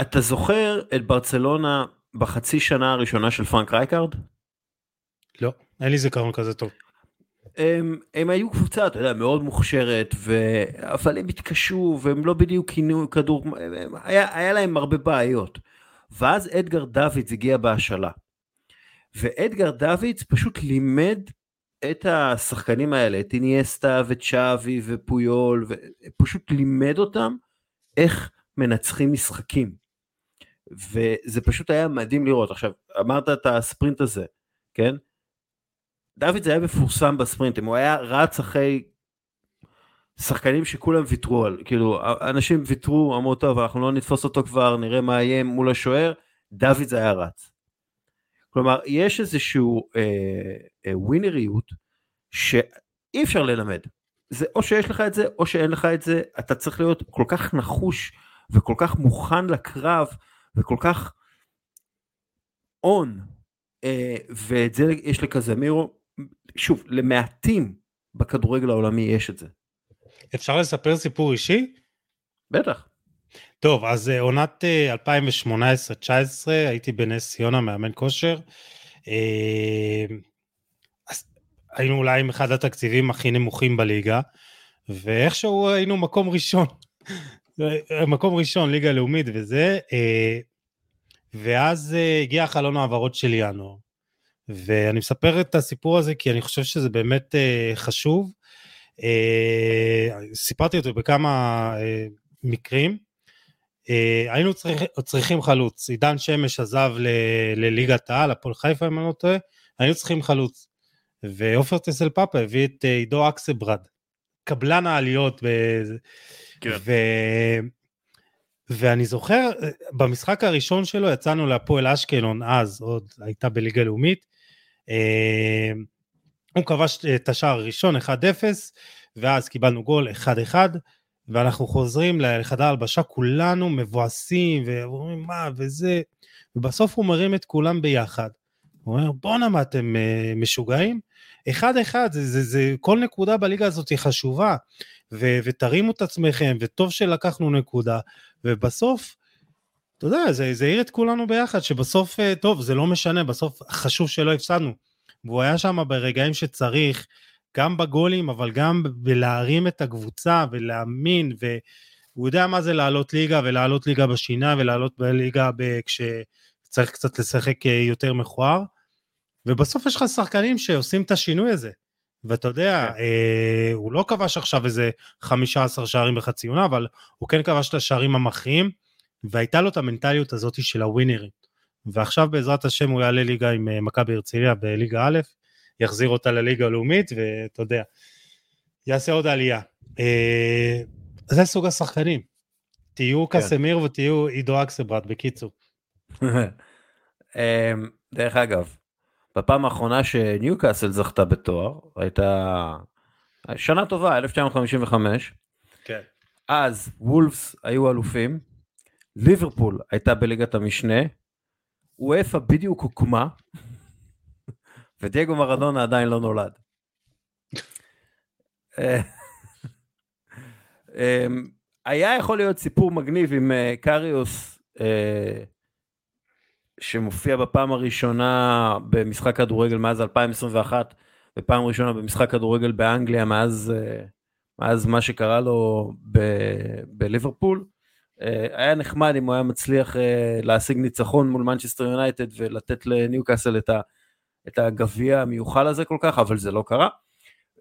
Speaker 1: אתה זוכר את ברצלונה בחצי שנה הראשונה של פרנק רייקארד?
Speaker 2: לא, אין לי זיכרון כזה טוב.
Speaker 1: הם, הם היו קבוצה, אתה יודע, מאוד מוכשרת, ו... אבל הם התקשו והם לא בדיוק הניעו כדור, היה, היה להם הרבה בעיות. ואז אדגר דוידס הגיע בהשאלה. ואדגר דוידס פשוט לימד את השחקנים האלה, את איניאסטה וצ'אבי ופויול, ופשוט לימד אותם איך מנצחים משחקים. וזה פשוט היה מדהים לראות. עכשיו, אמרת את הספרינט הזה, כן? דוד זה היה מפורסם בספרינטים, הוא היה רץ אחרי שחקנים שכולם ויתרו על, כאילו, אנשים ויתרו, אמרו טוב, אנחנו לא נתפוס אותו כבר, נראה מה יהיה מול השוער, דוד זה היה רץ. כלומר, יש איזשהו אה, אה, ווינריות שאי אפשר ללמד. זה או שיש לך את זה, או שאין לך את זה, אתה צריך להיות כל כך נחוש וכל כך מוכן לקרב וכל כך און, אה, ואת זה יש לקזמירו, שוב, למעטים בכדורגל העולמי יש את זה.
Speaker 2: אפשר לספר סיפור אישי?
Speaker 1: בטח.
Speaker 2: טוב, אז אה, עונת 2018-2019, אה, הייתי בנס ציונה, מאמן כושר. אה, היינו אולי עם אחד התקציבים הכי נמוכים בליגה, ואיכשהו היינו מקום ראשון. *laughs* מקום ראשון, ליגה לאומית וזה, ואז הגיע חלון העברות של ינואר. ואני מספר את הסיפור הזה כי אני חושב שזה באמת חשוב. סיפרתי אותו בכמה מקרים. Uh, היינו צריכ, צריכים חלוץ, עידן שמש עזב ל, לליגת העל, הפועל חיפה אם אני לא טועה, היינו צריכים חלוץ. ועופר טסל פאפה הביא את uh, עידו אקסברד, קבלן העליות. ב... כן. ו... ואני זוכר, במשחק הראשון שלו יצאנו להפועל אשקלון, אז עוד הייתה בליגה לאומית. Uh, הוא כבש את השער הראשון 1-0, ואז קיבלנו גול 1-1. ואנחנו חוזרים לחדר הלבשה, כולנו מבואסים, ואומרים מה, וזה, ובסוף הוא מרים את כולם ביחד. הוא אומר, בואנה, מה אתם uh, משוגעים? אחד אחד, זה, זה, זה, כל נקודה בליגה הזאת היא חשובה, ו, ותרימו את עצמכם, וטוב שלקחנו נקודה, ובסוף, אתה יודע, זה, זה העיר את כולנו ביחד, שבסוף, uh, טוב, זה לא משנה, בסוף חשוב שלא הפסדנו. והוא היה שם ברגעים שצריך, גם בגולים, אבל גם בלהרים את הקבוצה ולהאמין, והוא יודע מה זה לעלות ליגה ולעלות ליגה בשינה ולעלות בליגה כשצריך קצת לשחק אה, יותר מכוער. ובסוף יש לך שחקנים שעושים את השינוי הזה. ואתה יודע, כן. אה, הוא לא כבש עכשיו איזה 15 שערים בחצי עונה, אבל הוא כן כבש את השערים המכריעים, והייתה לו את המנטליות הזאת של הווינרים. ועכשיו בעזרת השם הוא יעלה ליגה עם אה, מכבי הרצליה בליגה א', יחזיר אותה לליגה הלאומית, ואתה יודע, יעשה עוד עלייה. אה, זה סוג השחקנים. תהיו כן. קסמיר ותהיו עידו אקסברד, בקיצור. *laughs*
Speaker 1: אה, דרך אגב, בפעם האחרונה שניוקאסל זכתה בתואר, הייתה שנה טובה, 1955.
Speaker 2: כן.
Speaker 1: אז וולפס היו אלופים, ליברפול הייתה בליגת המשנה, וופא בדיוק הוקמה, ודייגו מרדונה עדיין לא נולד. אה, אמ, היה יכול להיות סיפור מגניב עם אה, קריוס אה, שמופיע בפעם הראשונה במשחק כדורגל מאז 2021 ופעם ראשונה במשחק כדורגל באנגליה מאז, מאז מה שקרה לו ב- בליברפול. היה נחמד אם הוא היה מצליח להשיג ניצחון מול מנצ'סטר יונייטד ולתת לניוקאסל את ה... את הגביע המיוחל הזה כל כך, אבל זה לא קרה.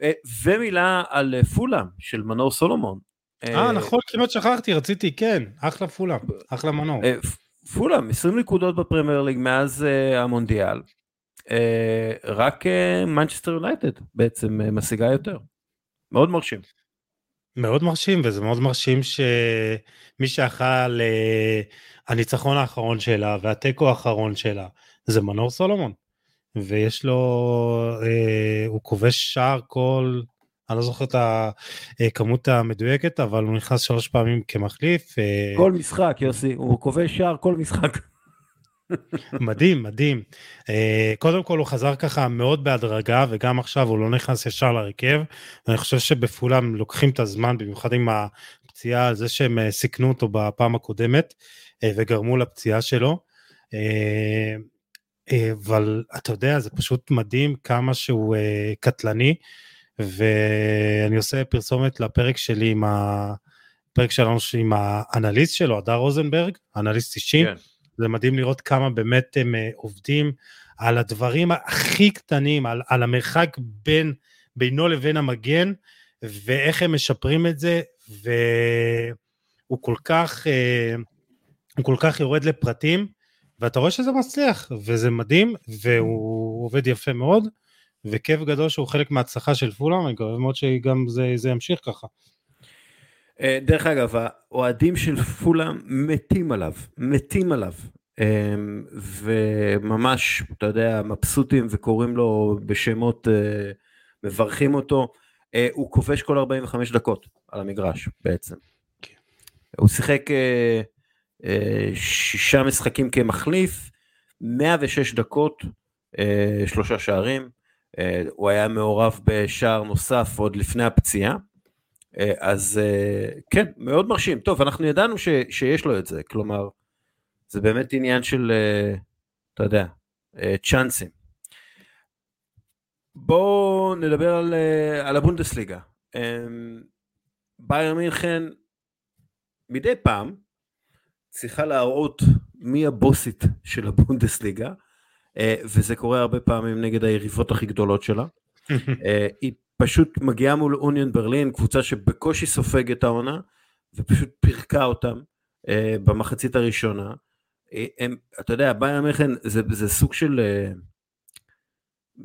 Speaker 1: אה, ומילה על אה, פולאם של מנור סולומון.
Speaker 2: אה, נכון, כמעט שכחתי, רציתי, כן, אחלה פולאם, אחלה מנור. אה,
Speaker 1: פולאם, 20 נקודות בפרמייר ליג מאז המונדיאל. רק מנצ'סטר יונייטד בעצם משיגה יותר. מאוד מרשים.
Speaker 2: מאוד מרשים, וזה מאוד מרשים שמי שאכל אה, הניצחון האחרון שלה והתיקו האחרון שלה זה מנור סולומון. ויש לו, אה, הוא כובש שער כל, אני לא זוכר את הכמות המדויקת, אבל הוא נכנס שלוש פעמים כמחליף.
Speaker 1: אה, כל משחק, יוסי, הוא כובש שער כל משחק.
Speaker 2: מדהים, מדהים. אה, קודם כל הוא חזר ככה מאוד בהדרגה, וגם עכשיו הוא לא נכנס ישר להרכב. אני חושב שבפולם לוקחים את הזמן, במיוחד עם הפציעה, על זה שהם אה, סיכנו אותו בפעם הקודמת, אה, וגרמו לפציעה שלו. אבל אתה יודע, זה פשוט מדהים כמה שהוא קטלני, ואני עושה פרסומת לפרק שלי עם ה... פרק שלנו עם האנליסט שלו, הדר רוזנברג, אנליסט אישי. כן. זה מדהים לראות כמה באמת הם אה, עובדים על הדברים הכי קטנים, על, על המרחק בין, בינו לבין המגן, ואיך הם משפרים את זה, והוא כל כך, אה, הוא כל כך יורד לפרטים, ואתה רואה שזה מצליח, וזה מדהים, והוא עובד יפה מאוד, וכיף גדול שהוא חלק מההצלחה של פולאם, אני מקווה מאוד שגם זה, זה ימשיך ככה.
Speaker 1: אה, דרך אגב, האוהדים של פולאם מתים עליו, מתים עליו. אמ, וממש, אתה יודע, מבסוטים וקוראים לו בשמות, אה, מברכים אותו. אה, הוא כובש כל 45 דקות על המגרש בעצם. כן. הוא שיחק שישה משחקים כמחליף, 106 דקות, שלושה שערים. הוא היה מעורב בשער נוסף עוד לפני הפציעה. אה, אז אה, כן, מאוד מרשים. טוב, אנחנו ידענו ש, שיש לו את זה, כלומר, זה באמת עניין של, אה, אתה יודע, צ'אנסים. בואו נדבר על, על הבונדסליגה. בייר מינכן מדי פעם צריכה להראות מי הבוסית של הבונדסליגה, וזה קורה הרבה פעמים נגד היריבות הכי גדולות שלה. *laughs* היא פשוט מגיעה מול אוניון ברלין, קבוצה שבקושי סופגת העונה, ופשוט פירקה אותם אה, במחצית הראשונה. אה, הם, אתה יודע, בייר מכן זה, זה סוג של... אה,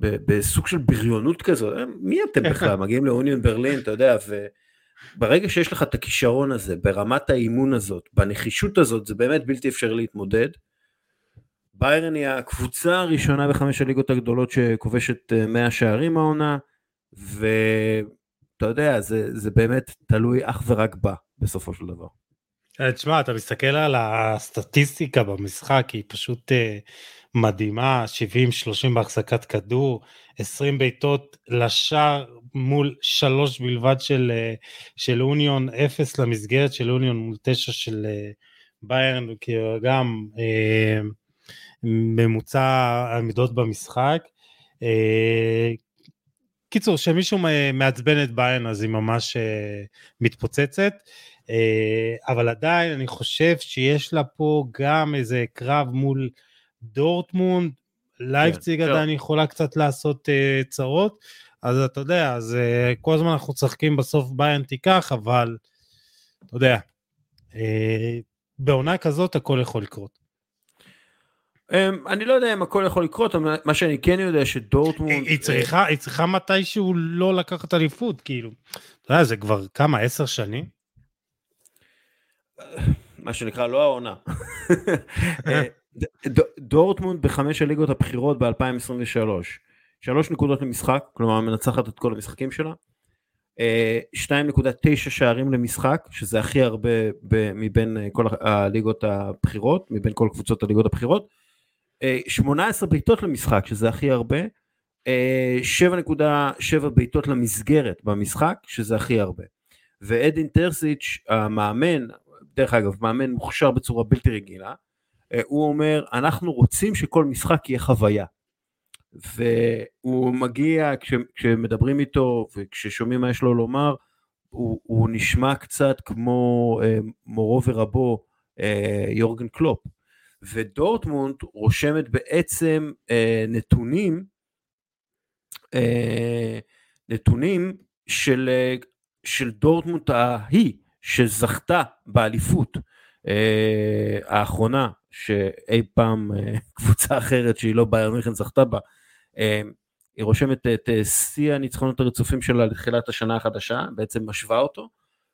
Speaker 1: בסוג של בריונות כזו, אה, מי אתם *laughs* בכלל? מגיעים לאוניון ברלין, אתה יודע, וברגע שיש לך את הכישרון הזה, ברמת האימון הזאת, בנחישות הזאת, זה באמת בלתי אפשרי להתמודד. ביירן היא הקבוצה הראשונה בחמש הליגות הגדולות שכובשת 100 שערים העונה. ואתה יודע, זה, זה באמת תלוי אך ורק בה בסופו של דבר.
Speaker 2: אה, תשמע, אתה מסתכל על הסטטיסטיקה במשחק, היא פשוט uh, מדהימה, 70-30 בהחזקת כדור, 20 בעיטות לשער מול 3 בלבד של, uh, של אוניון, 0 למסגרת של אוניון מול 9 של uh, ביירן, גם uh, ממוצע עמידות במשחק. Uh, קיצור, כשמישהו מעצבן את ביין אז היא ממש uh, מתפוצצת, uh, אבל עדיין אני חושב שיש לה פה גם איזה קרב מול דורטמונד, לייפציג כן, עדיין. יכולה קצת לעשות uh, צרות, אז אתה יודע, אז כל הזמן אנחנו צוחקים בסוף ביין תיקח, אבל אתה יודע, בעונה כזאת הכל יכול לקרות.
Speaker 1: אמ, אני לא יודע אם הכל יכול לקרות, אבל מה שאני כן יודע שדורטמונד...
Speaker 2: היא צריכה, היא צריכה מתישהו לא לקחת אליפות, כאילו. אתה יודע, זה כבר כמה, עשר שנים?
Speaker 1: מה שנקרא, לא העונה. *laughs* אה, דורטמונד בחמש הליגות הבכירות ב-2023. שלוש נקודות למשחק, כלומר מנצחת את כל המשחקים שלה. 2.9 אה, שערים למשחק, שזה הכי הרבה מבין אה, כל הליגות הבכירות, מבין כל קבוצות הליגות הבכירות. 18 בעיטות למשחק, שזה הכי הרבה, 7.7 בעיטות למסגרת במשחק, שזה הכי הרבה. ואדין טרסיץ', המאמן, דרך אגב, מאמן מוכשר בצורה בלתי רגילה, אה, הוא אומר, אנחנו רוצים שכל משחק יהיה חוויה. והוא מגיע, כש, כשמדברים איתו וכששומעים מה יש לו לומר, הוא, הוא נשמע קצת כמו אה, מורו ורבו אה, יורגן קלופ. ודורטמונד רושמת בעצם אה, נתונים, אה, נתונים של, אה, של דורטמונד ההיא, שזכתה באליפות אה, האחרונה, שאי פעם אה, *laughs* קבוצה אחרת שהיא לא בייר מיכן זכתה בה, אה, היא רושמת את אה, שיא הניצחונות הרצופים שלה לתחילת השנה החדשה, בעצם משווה אותו,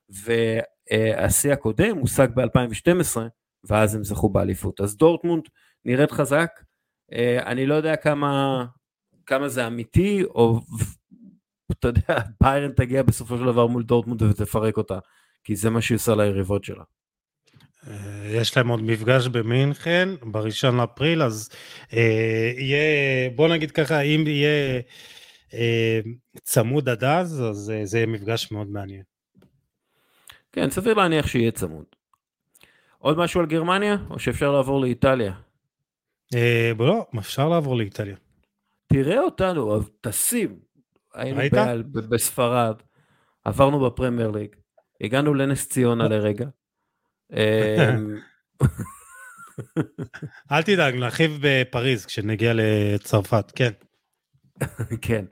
Speaker 1: והשיא הקודם הושג ב-2012, ואז הם זכו באליפות. אז דורטמונד נראית חזק, אני לא יודע כמה, כמה זה אמיתי, או אתה יודע, ביירן תגיע בסופו של דבר מול דורטמונד ותפרק אותה, כי זה מה שהיא עושה ליריבות שלה.
Speaker 2: אה, יש להם עוד מפגש במינכן בראשון לאפריל, אז אה, יהיה, בוא נגיד ככה, אם יהיה אה, צמוד עד אז, אז אה, זה יהיה מפגש מאוד מעניין.
Speaker 1: כן, סביר להניח שיהיה צמוד. עוד משהו על גרמניה, או שאפשר לעבור לאיטליה?
Speaker 2: אה, לא, אפשר לעבור לאיטליה.
Speaker 1: תראה אותנו, טסים. היינו ב- בספרד, עברנו בפרמייר ליג, הגענו לנס ציונה *laughs* לרגע. אמ,
Speaker 2: אל תדאג, נרחיב בפריז כשנגיע לצרפת, כן.
Speaker 1: כן.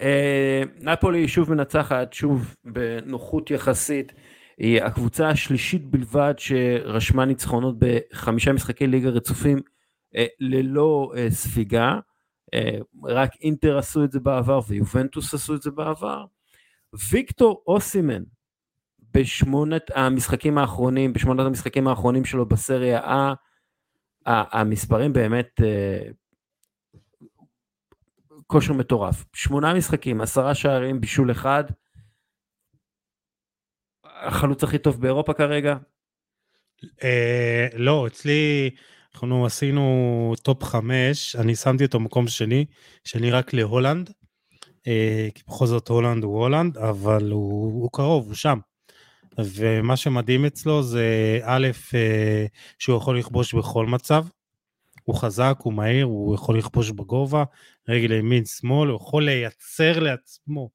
Speaker 1: אה, נפולי שוב מנצחת, שוב בנוחות יחסית. היא הקבוצה השלישית בלבד שרשמה ניצחונות בחמישה משחקי ליגה רצופים אה, ללא אה, ספיגה. רק אינטר עשו את זה בעבר ויובנטוס עשו את זה בעבר. ויקטור אוסימן בשמונת המשחקים האחרונים, בשמונת המשחקים האחרונים שלו בסריה A, המספרים באמת אה, כושר מטורף. שמונה משחקים, עשרה שערים, בישול אחד. החלוץ הכי טוב באירופה כרגע?
Speaker 2: אה, לא, אצלי אנחנו עשינו טופ חמש, אני שמתי אותו מקום שני, שני רק להולנד, אה, כי בכל זאת הולנד הוא הולנד, אבל הוא, הוא קרוב, הוא שם. ומה שמדהים אצלו זה א', אה, שהוא יכול לכבוש בכל מצב, הוא חזק, הוא מהיר, הוא יכול לכבוש בגובה, רגל ימין, שמאל, הוא יכול לייצר לעצמו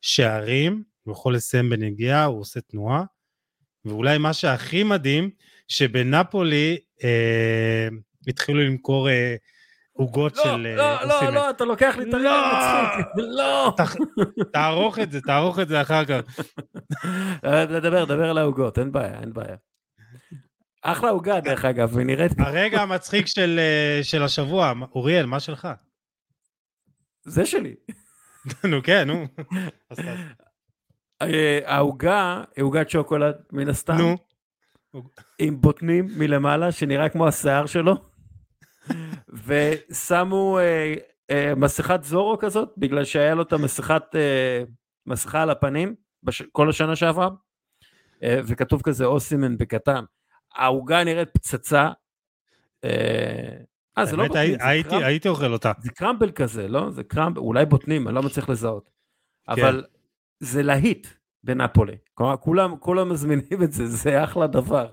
Speaker 2: שערים, הוא יכול לסיים בנגיעה, הוא עושה תנועה, ואולי מה שהכי מדהים, שבנפולי אה, התחילו למכור אה, עוגות
Speaker 1: לא,
Speaker 2: של...
Speaker 1: לא, אה, לא, לא, אתה לוקח לי את הרגע מצחיק. לא.
Speaker 2: תערוך את זה, תערוך את זה אחר כך.
Speaker 1: דבר, דבר על העוגות, אין בעיה, אין בעיה. אחלה עוגה, דרך אגב, ונראית...
Speaker 2: הרגע המצחיק של, אה, של השבוע, אוריאל, מה שלך?
Speaker 1: זה שלי.
Speaker 2: נו כן, נו.
Speaker 1: אה, העוגה עוגת שוקולד, מן הסתם. נו. עם בוטנים מלמעלה, שנראה כמו השיער שלו. ושמו אה, אה, מסכת זורו כזאת, בגלל שהיה לו את המסכת, אה, מסכה על הפנים בש... כל השנה שעברה, אה, וכתוב כזה אוסימן בקטן. העוגה נראית פצצה. אה, אה זה לא בוטנים,
Speaker 2: זה הייתי, קרמב... הייתי אוכל אותה.
Speaker 1: זה קרמבל כזה, לא? זה קרמבל, אולי בוטנים, אני לא מצליח לזהות. כן. אבל זה להיט בנפולי. כלומר, כולם, כולם מזמינים את זה, זה אחלה דבר.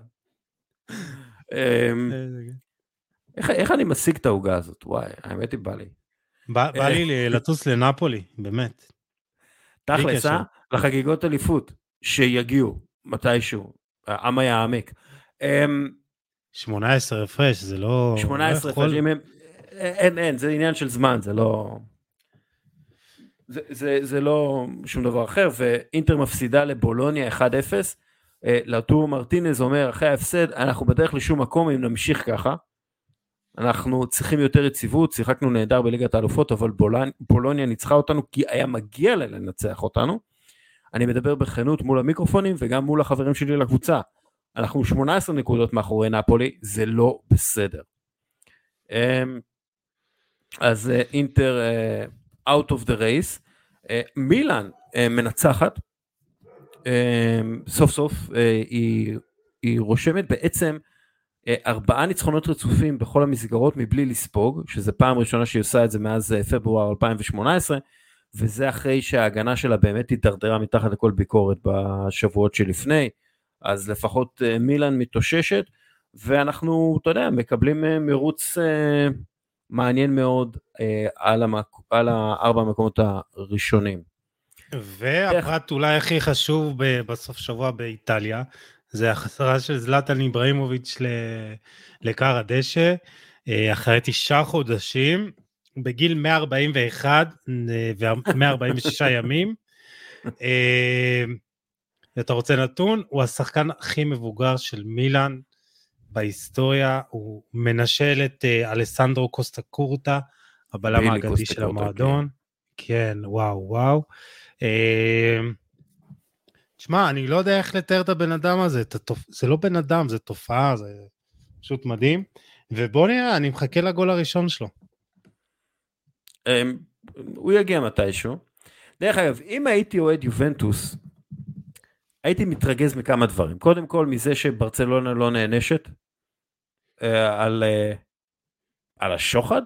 Speaker 1: אמ, איך, איך אני משיג את העוגה הזאת? וואי, האמת היא בא לי.
Speaker 2: בא, בא לי אה, לטוס לנפולי, באמת.
Speaker 1: תכלס, אה? לחגיגות אליפות, שיגיעו, מתישהו, העם יעמק.
Speaker 2: 18 אמ, הפרש, זה לא...
Speaker 1: 18 הפרש, הם... אין, אין, זה עניין של זמן, זה לא... זה, זה, לא שום דבר אחר, ואינטר מפסידה לבולוניה 1-0. אה, לטור מרטינז אומר, אחרי ההפסד, אנחנו בדרך לשום מקום אם נמשיך ככה. אנחנו צריכים יותר יציבות, שיחקנו נהדר בליגת האלופות, אבל. בולוניה ניצחה אותנו כי היה מגיע לה לנצח אותנו. אני מדבר בכנות מול המיקרופונים וגם מול החברים שלי לקבוצה. אנחנו 18 נקודות מאחורי נפולי, זה לא בסדר. אמ, אז אה, אינטר uh, out of the race. Uh, מילאן uh, מנצחת, uh, סוף סוף היא, היא רושמת בעצם אה, ארבעה ניצחונות רצופים בכל המסגרות מבלי לספוג, שזה פעם ראשונה שהיא עושה את זה מאז אה, פברואר 2018, וזה אחרי שההגנה שלה באמת הידרדרה מתחת לכל ביקורת בשבועות שלפני, אז לפחות אה, מילאן מתאוששת, ואנחנו, אתה יודע, מקבלים מרוץ מעניין מאוד על, המק... על הארבע המקומות הראשונים.
Speaker 2: והפרט אולי הכי חשוב בסוף שבוע באיטליה, זה החזרה של זלטן איבראימוביץ' לכר הדשא, אה, אחרי תשעה חודשים, בגיל 141 ו-146 *laughs* ימים. אה, אתה רוצה נתון? הוא השחקן הכי מבוגר של מילאן בהיסטוריה, הוא מנשל את אה, אלסנדרו קוסטה קורטה, הבלם האגדי של המועדון. כן. וואו, וואו. תשמע, אני לא יודע איך לתאר את הבן אדם הזה, התופ... זה לא בן אדם, זה תופעה, זה פשוט מדהים. ובוא נראה, אני מחכה לגול הראשון שלו.
Speaker 1: אמ, הוא יגיע מתישהו. דרך אגב, אם הייתי אוהד יובנטוס, הייתי מתרגז מכמה דברים. קודם כל מזה שברצלונה לא נענשת אה, על, אה, על השוחד,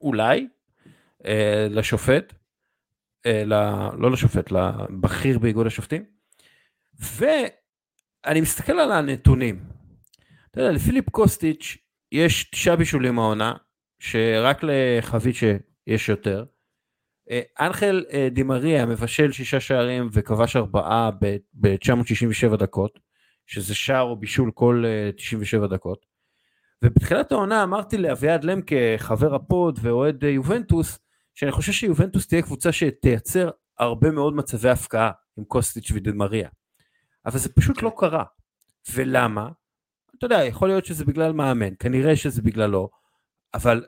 Speaker 1: אולי, אה, לשופט, ל, לא לשופט, לבכיר באיגוד השופטים. ואני מסתכל על הנתונים. אתה יודע, לפיליפ קוסטיץ' יש תשעה בישולים העונה, שרק לחביצ'ה יש יותר. אה, אנחל אה, דימריה מבשל שישה שערים וכבש ארבעה ב-967 דקות, שזה שער או בישול כל 97 אה, דקות. ובתחילת העונה אמרתי לאביעד למקה, חבר הפוד ואוהד יובנטוס, שאני חושב שיובנטוס תהיה קבוצה שתייצר הרבה מאוד מצבי הפקעה עם קוסטיץ' ודימריה. אבל זה פשוט לא קרה. ולמה? אתה יודע, יכול להיות שזה בגלל מאמן, כנראה שזה בגללו, אבל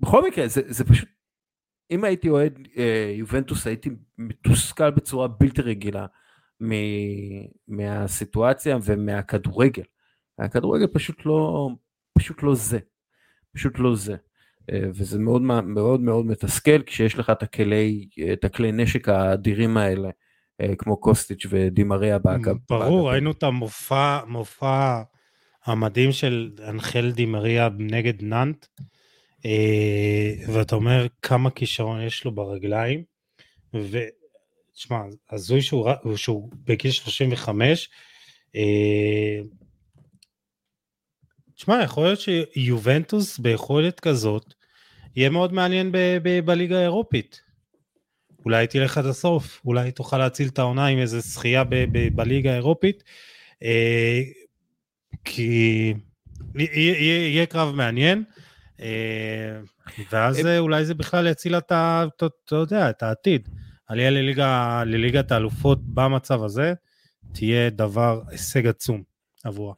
Speaker 1: בכל מקרה זה, זה פשוט אם הייתי אוהד אה, יובנטוס הייתי מתוסכל בצורה בלתי רגילה מ, מהסיטואציה ומהכדורגל. הכדורגל פשוט לא, פשוט לא זה, פשוט לא זה. אה, וזה מאוד מאוד מאוד מתסכל כשיש לך את הכלי, את הכלי נשק האדירים האלה, אה, כמו קוסטיץ' ודימריה באגב.
Speaker 2: ברור, ראינו את המופע, מופע המדהים של אנחל דימריה נגד נאנט. ואתה אומר כמה כישרון יש לו ברגליים, ותשמע, הזוי שהוא, שהוא בגיל 35, אה, תשמע, יכול להיות שיובנטוס ביכולת כזאת, יהיה מאוד מעניין ב- ב- בליגה האירופית. אולי תלך עד הסוף, אולי תוכל להציל את העונה עם איזה זכייה ב- ב- בליגה האירופית, אה, כי יהיה, יהיה קרב מעניין. אה, ואז אולי זה בכלל יציל את ה... אתה יודע, את העתיד. עלייה לליגה, לליגת האלופות במצב הזה, תהיה דבר, הישג עצום עבורה.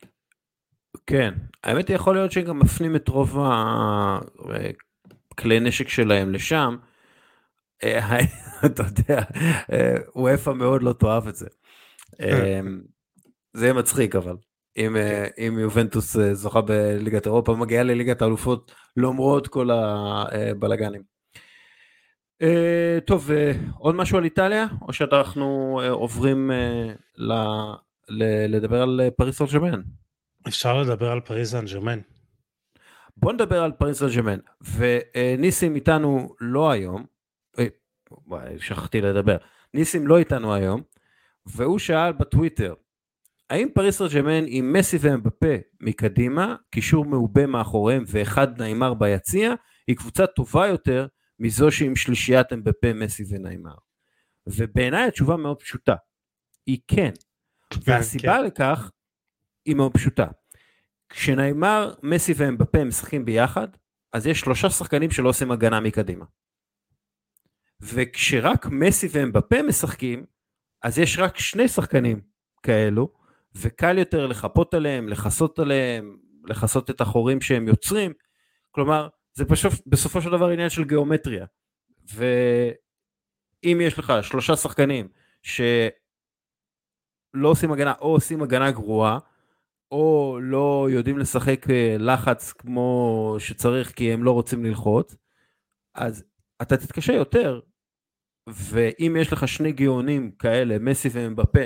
Speaker 1: כן, האמת היא יכול להיות שגם מפנים את רוב הכלי נשק שלהם לשם. אה, *laughs* אתה יודע, אה, וופא מאוד לא תאהב את זה. זה יהיה מצחיק אבל. אם, כן. אם יובנטוס זוכה בליגת אירופה, מגיעה לליגת האלופות למרות כל הבלגנים. אה, טוב, אה, עוד משהו על איטליה, או שאנחנו אה, עוברים ל, ל, לדבר על פריס סן ג'רמן?
Speaker 2: אפשר לדבר על פריס סן ג'רמן.
Speaker 1: בוא נדבר על פריס סן ג'רמן, וניסים איתנו לא היום, שכחתי לדבר, ניסים לא איתנו היום, והוא שאל בטוויטר, האם פריס סן עם מסי ואמבפה מקדימה, קישור מעובה מאחוריהם ואחד נעימר ביציע, היא קבוצה טובה יותר מזו שעם שלישיית אמבפה, מסי ונעימר. ובעיניי התשובה מאוד פשוטה, היא כן. והסיבה כן. לכך היא מאוד פשוטה. כשנעימר, מסי ואמבפה משחקים ביחד, אז יש שלושה שחקנים שלא עושים הגנה מקדימה. וכשרק מסי ואמבפה משחקים, אז יש רק שני שחקנים כאלו, וקל יותר לחפות עליהם, לכסות עליהם, לכסות את החורים שהם יוצרים, כלומר זה פשוט בסופו של דבר עניין של גיאומטריה, ואם יש לך שלושה שחקנים שלא עושים הגנה או עושים הגנה גרועה, או לא יודעים לשחק אה, לחץ כמו שצריך כי הם לא רוצים ללחוץ, אז אתה תתקשה יותר, ואם יש לך שני גאונים כאלה, מסי ומבפה,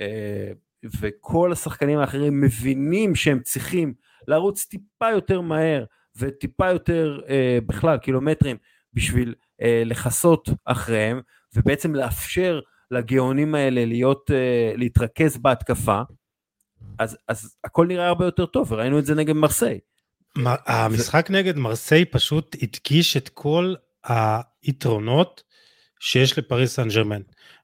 Speaker 1: אה, וכל השחקנים האחרים מבינים שהם צריכים לרוץ טיפה יותר מהר וטיפה יותר אה, בכלל קילומטרים בשביל אה, לכסות אחריהם ובעצם לאפשר לגאונים האלה להיות, אה, להתרכז בהתקפה, אז, אז הכל נראה הרבה יותר טוב וראינו את זה נגד מרסיי.
Speaker 2: המשחק ו... נגד מרסיי פשוט הדגיש את כל היתרונות שיש לפריס סן ג'רמן.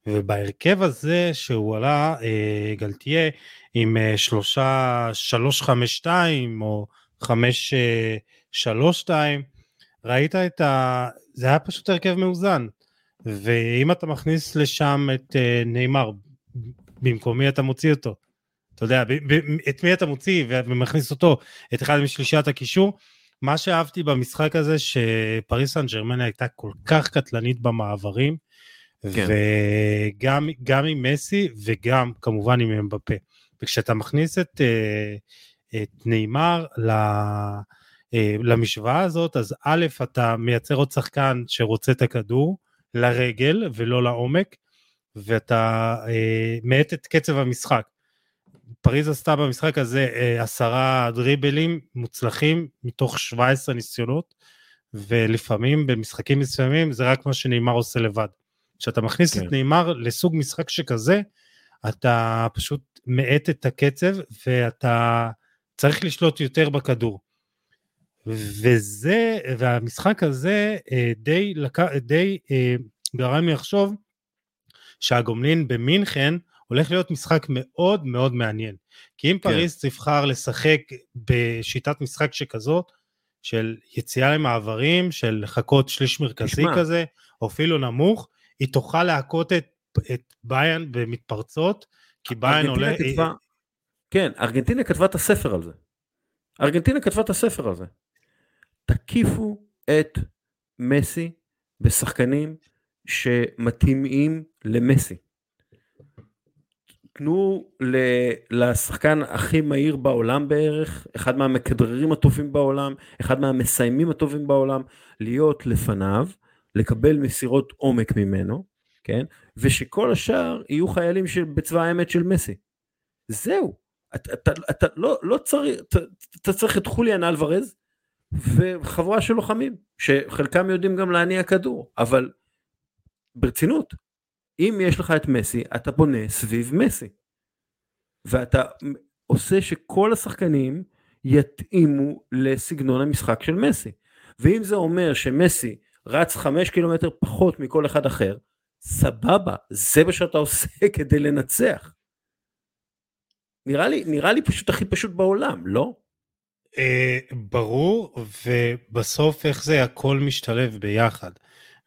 Speaker 2: ובהרכב הזה שהוא עלה, אה, גלתיה, עם אה, שלושה, שלוש חמש שתיים, או חמש אה, שלוש שתיים, ראית את ה... זה היה פשוט הרכב מאוזן. ואם אתה מכניס לשם את אה, נאמר, במקום מי אתה מוציא אותו? אתה יודע, ב- ב- את מי אתה מוציא ומכניס אותו, את אחד משלישיית הקישור? מה שאהבתי במשחק הזה, שפריס סן ג'רמן הייתה כל כך קטלנית במעברים, כן. וגם עם מסי וגם כמובן עם אמבפה. וכשאתה מכניס את, אה, את נאמר אה, למשוואה הזאת, אז א', אתה מייצר עוד שחקן שרוצה את הכדור לרגל ולא לעומק, ואתה אה, מאט את קצב המשחק. פריז עשתה במשחק הזה אה, עשרה דריבלים מוצלחים מתוך 17 ניסיונות, ולפעמים במשחקים מסוימים זה רק מה שנאמר עושה לבד. כשאתה מכניס כן. את נאמר לסוג משחק שכזה, אתה פשוט מאט את הקצב ואתה צריך לשלוט יותר בכדור. וזה, והמשחק הזה אה, די, די אה, גרם לי לחשוב שהגומלין במינכן הולך להיות משחק מאוד מאוד מעניין. כי אם כן. פריז תבחר לשחק בשיטת משחק שכזאת, של יציאה למעברים, של לחכות שליש מרכזי תשמע. כזה, או אפילו נמוך, היא תוכל להכות את, את ביין במתפרצות, כי ביין עולה... כתבה,
Speaker 1: כן, ארגנטינה כתבה את הספר על זה. ארגנטינה כתבה את הספר על זה. תקיפו את מסי בשחקנים שמתאימים למסי. תנו לשחקן הכי מהיר בעולם בערך, אחד מהמכדררים הטובים בעולם, אחד מהמסיימים הטובים בעולם, להיות לפניו, לקבל מסירות עומק ממנו, כן? ושכל השאר יהיו חיילים בצבא האמת של מסי. זהו. אתה, אתה, אתה לא, לא צריך, אתה, אתה צריך את חוליאן אלוורז וחבורה של לוחמים, שחלקם יודעים גם להניע כדור, אבל ברצינות, אם יש לך את מסי, אתה בונה סביב מסי. ואתה עושה שכל השחקנים יתאימו לסגנון המשחק של מסי. ואם זה אומר שמסי רץ חמש קילומטר פחות מכל אחד אחר, סבבה, זה מה שאתה עושה *laughs* כדי לנצח. נראה לי, נראה לי פשוט הכי פשוט בעולם, לא?
Speaker 2: Uh, ברור, ובסוף איך זה הכל משתלב ביחד.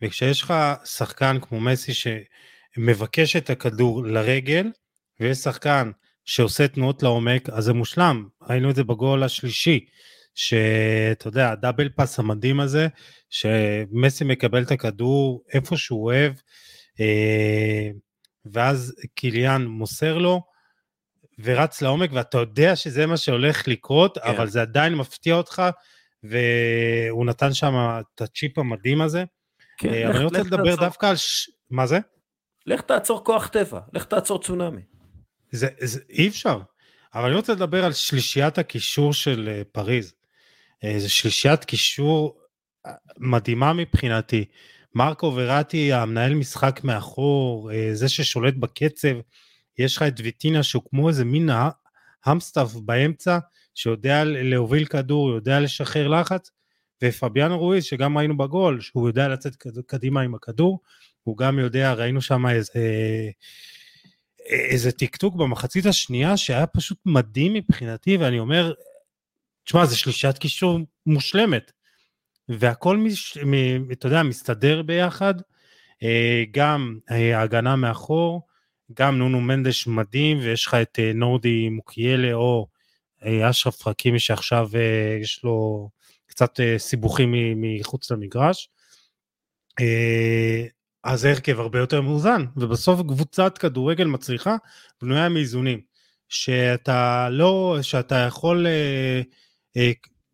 Speaker 2: וכשיש לך שחקן כמו מסי שמבקש את הכדור לרגל, ויש שחקן שעושה תנועות לעומק, אז זה מושלם. ראינו את זה בגול השלישי, שאתה יודע, הדאבל פאס המדהים הזה, שמסי מקבל את הכדור איפה שהוא אוהב, אה, ואז קיליאן מוסר לו, ורץ לעומק, ואתה יודע שזה מה שהולך לקרות, כן. אבל זה עדיין מפתיע אותך, והוא נתן שם את הצ'יפ המדהים הזה. כן, אה, אבל אני רוצה לדבר. דווקא על... ש... מה זה?
Speaker 1: לך תעצור כוח טבע, לך תעצור צונאמי.
Speaker 2: זה, זה אי אפשר. אבל אני רוצה לדבר על שלישיית הקישור של אה, פריז. זו שלישיית קישור מדהימה מבחינתי. מרקו וראטי, המנהל משחק מאחור, זה ששולט בקצב, יש לך את ויטינה שהוא כמו איזה מין המסטאף באמצע, שיודע להוביל כדור, יודע לשחרר לחץ, ופביאנו רואיז, שגם ראינו בגול, שהוא יודע לצאת קדימה עם הכדור, הוא גם יודע, ראינו שם איזה, איזה טקטוק במחצית השנייה, שהיה פשוט מדהים מבחינתי, ואני אומר, תשמע, זה שלישת קישור מושלמת. והכל, מש, אתה יודע, מסתדר ביחד, אה, גם אה, ההגנה מאחור, גם נונו מנדש מדהים, ויש לך את אה, נורדי מוקיילה או אשרף חכימי שעכשיו יש לו קצת סיבוכים מחוץ למגרש. אז ההרכב הרבה יותר מאוזן, ובסוף קבוצת כדורגל מצליחה בנויה מאיזונים. שאתה לא, שאתה יכול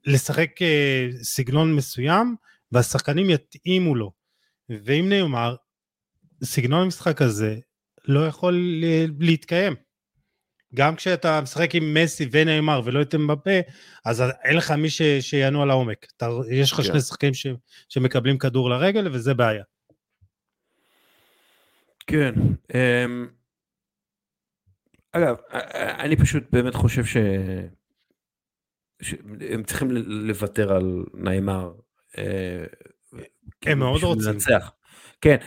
Speaker 2: לשחק אה, סגנון מסוים והשחקנים יתאימו לו. ואם נאמר, סגנון המשחק הזה לא יכול להתקיים. גם כשאתה משחק עם מסי ונאמר ולא את אמבפה, אז אין לך מי ש, שיענו על העומק. אתה, יש לך כן. שני שחקנים ש, שמקבלים כדור לרגל וזה בעיה.
Speaker 1: כן. Um, אגב, אני פשוט באמת חושב ש... הם צריכים לוותר על נעימר.
Speaker 2: אה, הם כאילו, מאוד רוצים. לנצח.
Speaker 1: כן,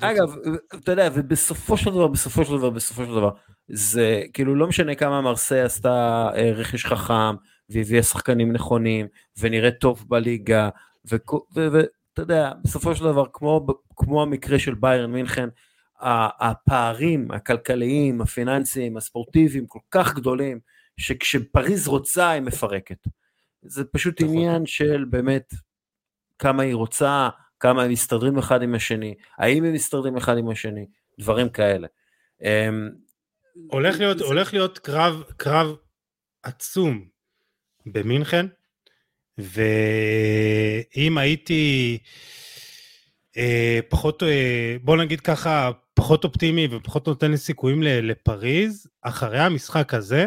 Speaker 1: אגב, אתה יודע, ובסופו של דבר, בסופו של דבר, בסופו של דבר, זה כאילו לא משנה כמה מרסיי עשתה אה, רכש חכם, והביאה שחקנים נכונים, ונראית טוב בליגה, ואתה יודע, בסופו של דבר, כמו, כמו המקרה של ביירן מינכן, הפערים הכלכליים, הפיננסיים, הספורטיביים, כל כך גדולים, שכשפריז רוצה היא מפרקת. זה פשוט נכון. עניין של באמת כמה היא רוצה, כמה הם מסתדרים אחד עם השני, האם הם מסתדרים אחד עם השני, דברים כאלה. אמ,
Speaker 2: הולך להיות, הולך להיות קרב, קרב עצום במינכן, ואם הייתי אה, פחות, אה, בוא נגיד ככה, פחות אופטימי ופחות נותן לי סיכויים לפריז, אחרי המשחק הזה,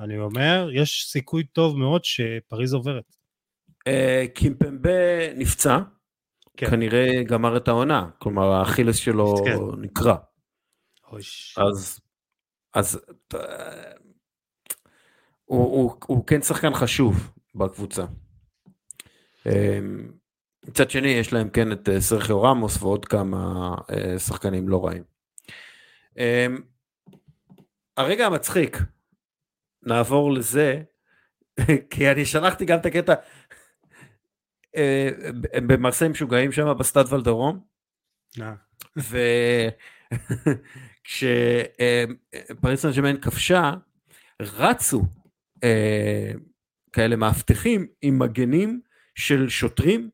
Speaker 2: אני אומר, יש סיכוי טוב מאוד שפריז עוברת.
Speaker 1: אה, קימפמבה נפצע, כן. כנראה גמר את העונה, כלומר האכילס שלו כן. נקרע. אז, אז הוא, הוא, הוא כן שחקן חשוב בקבוצה. מצד שני יש להם כן את אה, סרחיו רמוס ועוד כמה אה, שחקנים לא רעים. אמ, הרגע המצחיק, נעבור לזה, *laughs* כי אני שלחתי גם את הקטע, אה, במרסה משוגעים שם בסטאד ולודרום, וכשפריס *laughs* סן ג'רמן כבשה, רצו כאלה מאבטחים עם מגנים של שוטרים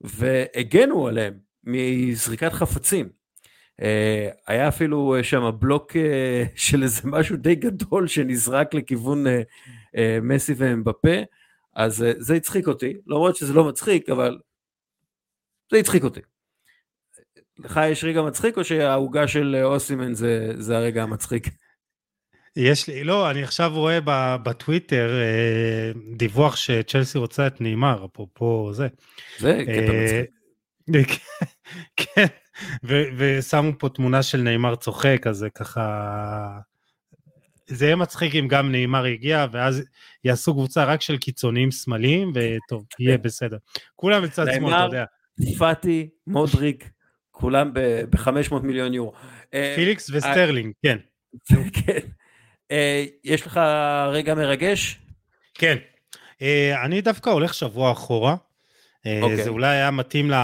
Speaker 1: והגנו עליהם מזריקת חפצים. Uh, היה אפילו uh, שם בלוק uh, *laughs* של איזה משהו די גדול שנזרק לכיוון מסי ואמבפה, אז זה הצחיק אותי, למרות שזה לא מצחיק, אבל זה הצחיק אותי. לך יש רגע מצחיק או שהעוגה של אוסימן זה, זה הרגע המצחיק? *laughs*
Speaker 2: יש לי, לא, אני עכשיו רואה בטוויטר אה, דיווח שצ'לסי רוצה את נאמר, אפרופו זה.
Speaker 1: זה קטע אה, מצחיק.
Speaker 2: כן, ושמו פה תמונה של נאמר צוחק, אז זה ככה... זה יהיה מצחיק אם גם נאמר יגיע, ואז יעשו קבוצה רק של קיצוניים שמאליים, וטוב, יהיה כן. בסדר. כולם בצד שמאל, אתה יודע.
Speaker 1: פאטי, מודריק, כולם ב-500 מיליון יורו.
Speaker 2: אה, פיליקס וסטרלינג, כן. *laughs*
Speaker 1: כן. אה, יש לך רגע מרגש?
Speaker 2: כן. אה, אני דווקא הולך שבוע אחורה. אה, אוקיי. זה אולי היה מתאים ל...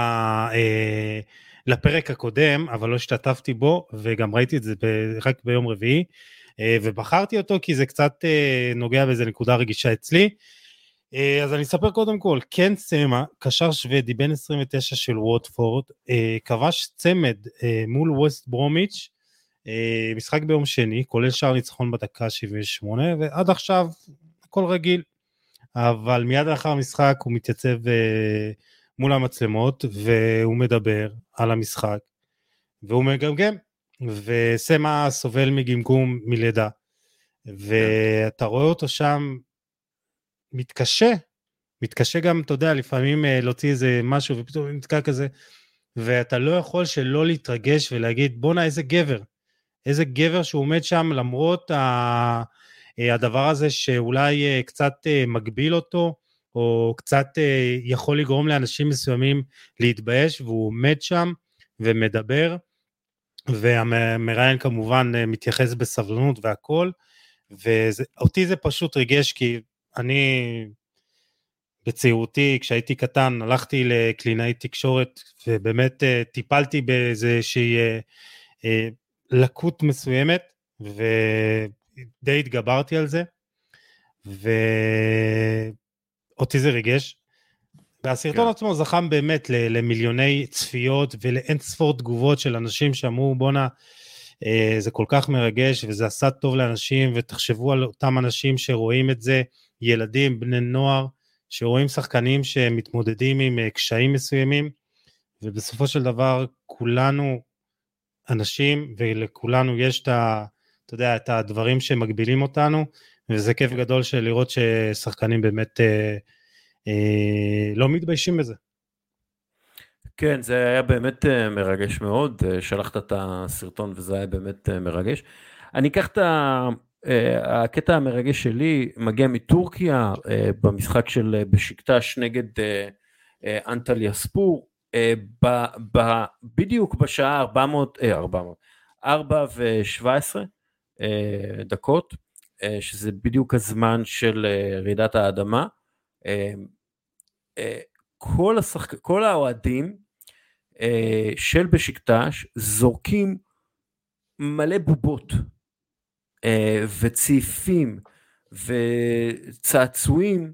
Speaker 2: לפרק הקודם, אבל לא השתתפתי בו, וגם ראיתי את זה רק ביום רביעי, ובחרתי אותו כי זה קצת נוגע באיזה נקודה רגישה אצלי. אז אני אספר קודם כל, קן סמה, קשר שוודי בן 29 של ווטפורד, כבש צמד מול ווסט ברומיץ', משחק ביום שני, כולל שער ניצחון בדקה 78, ועד עכשיו הכל רגיל. אבל מיד לאחר המשחק הוא מתייצב אה, מול המצלמות והוא מדבר על המשחק והוא מגמגם וסמה סובל מגמגום מלידה ואתה רואה אותו שם מתקשה, מתקשה גם, אתה יודע, לפעמים אה, להוציא איזה משהו ופתאום נתקע כזה ואתה לא יכול שלא להתרגש ולהגיד בואנה איזה גבר, איזה גבר שהוא עומד שם למרות ה... אה, הדבר הזה שאולי אה, קצת אה, מגביל אותו, או קצת יכול לגרום לאנשים מסוימים להתבייש, והוא עומד שם ומדבר, והמראיין כמובן מתייחס בסבלנות והכל, ואותי זה פשוט ריגש, כי אני בצעירותי, כשהייתי קטן, הלכתי לקלינאי תקשורת, ובאמת טיפלתי באיזושהי לקות מסוימת, ודי התגברתי על זה, ואותי זה ריגש. והסרטון כן. עצמו זכם באמת למיליוני צפיות ולאין ספור תגובות של אנשים שאמרו בואנה אה, זה כל כך מרגש וזה עשה טוב לאנשים ותחשבו על אותם אנשים שרואים את זה, ילדים, בני נוער, שרואים שחקנים שמתמודדים עם אה, קשיים מסוימים ובסופו של דבר כולנו אנשים ולכולנו יש את ה... אתה יודע, את הדברים שמגבילים אותנו, וזה כיף גדול של לראות ששחקנים באמת אה, אה, לא מתביישים בזה.
Speaker 1: כן, זה היה באמת אה, מרגש מאוד, אה, שלחת את הסרטון וזה היה באמת אה, מרגש. אני אקח את ה... הקטע המרגש שלי מגיע מטורקיה במשחק של בשקטש נגד אנטליה ספור. אה, ב, ב, בדיוק בשעה 400, אה, 400, 4 ו-17 אה, דקות, אה, שזה בדיוק הזמן של אה, רעידת האדמה. אה, אה, כל, השחק... כל האוהדים אה, של בשקטש זורקים מלא בובות אה, וצעיפים וצעצועים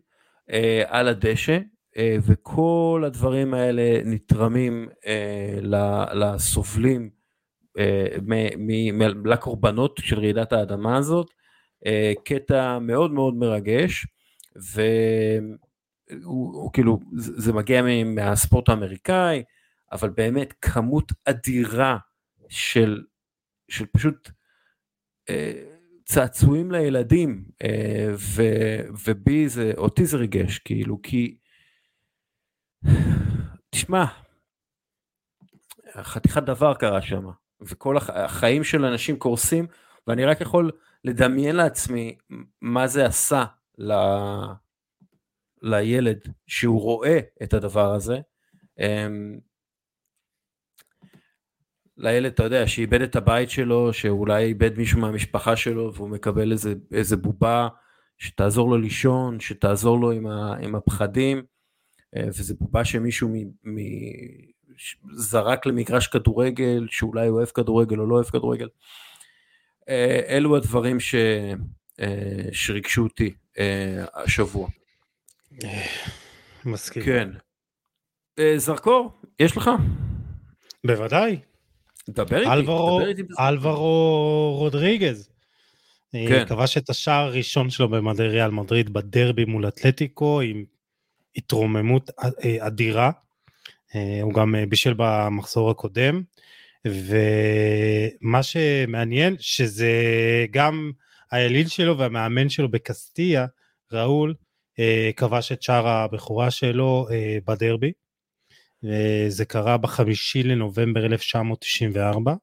Speaker 1: אה, על הדשא, וכל הדברים האלה נתרמים לסובלים, לקורבנות של רעידת האדמה הזאת. קטע מאוד מאוד מרגש, והוא כאילו, זה מגיע מהספורט האמריקאי, אבל באמת כמות אדירה של, של פשוט אה, צעצועים לילדים, אה, ו, ובי זה, אותי זה ריגש, כאילו, כי, תשמע, חתיכת דבר קרה שם, וכל החיים של אנשים קורסים, ואני רק יכול לדמיין לעצמי מה זה עשה ל... לילד שהוא רואה את הדבר הזה. אמ, לילד, אתה יודע, שאיבד את הבית שלו, שאולי איבד מישהו מהמשפחה שלו, והוא מקבל איזה, איזה בובה שתעזור לו לישון, שתעזור לו עם, ה, עם הפחדים, וזה בובה שמישהו מ, מ, זרק למגרש כדורגל, שאולי הוא אוהב כדורגל או לא אוהב כדורגל. אה, אלו הדברים ש, אה, שריגשו אותי השבוע.
Speaker 2: מסכים.
Speaker 1: כן. זרקור, יש לך?
Speaker 2: בוודאי.
Speaker 1: דבר איתי,
Speaker 2: אלברו,
Speaker 1: דבר איתי.
Speaker 2: אלברו רודריגז.
Speaker 1: כן.
Speaker 2: כבש את השער הראשון שלו במדי ריאל מדריד בדרבי מול אתלטיקו עם התרוממות אדירה. הוא גם בישל במחזור הקודם. ומה שמעניין שזה גם האליל שלו והמאמן שלו בקסטיה, ראול, כבש את שער הבכורה שלו בדרבי. זה קרה בחמישי לנובמבר 1994.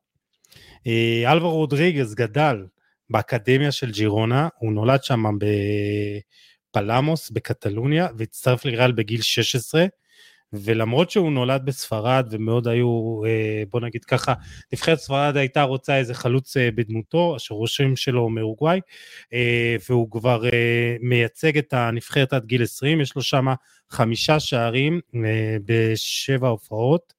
Speaker 2: אה, אלברו רודריגז גדל באקדמיה של ג'ירונה, הוא נולד שם בפלמוס בקטלוניה והצטרף לריאל בגיל 16. ולמרות שהוא נולד בספרד ומאוד היו, אה, בוא נגיד ככה, נבחרת ספרד הייתה רוצה איזה חלוץ אה, בדמותו, השורשים שלו מאורוגוואי, אה, והוא כבר מייצג את הנבחרת עד גיל 20, יש לו שם חמישה שערים בשבע הופעות,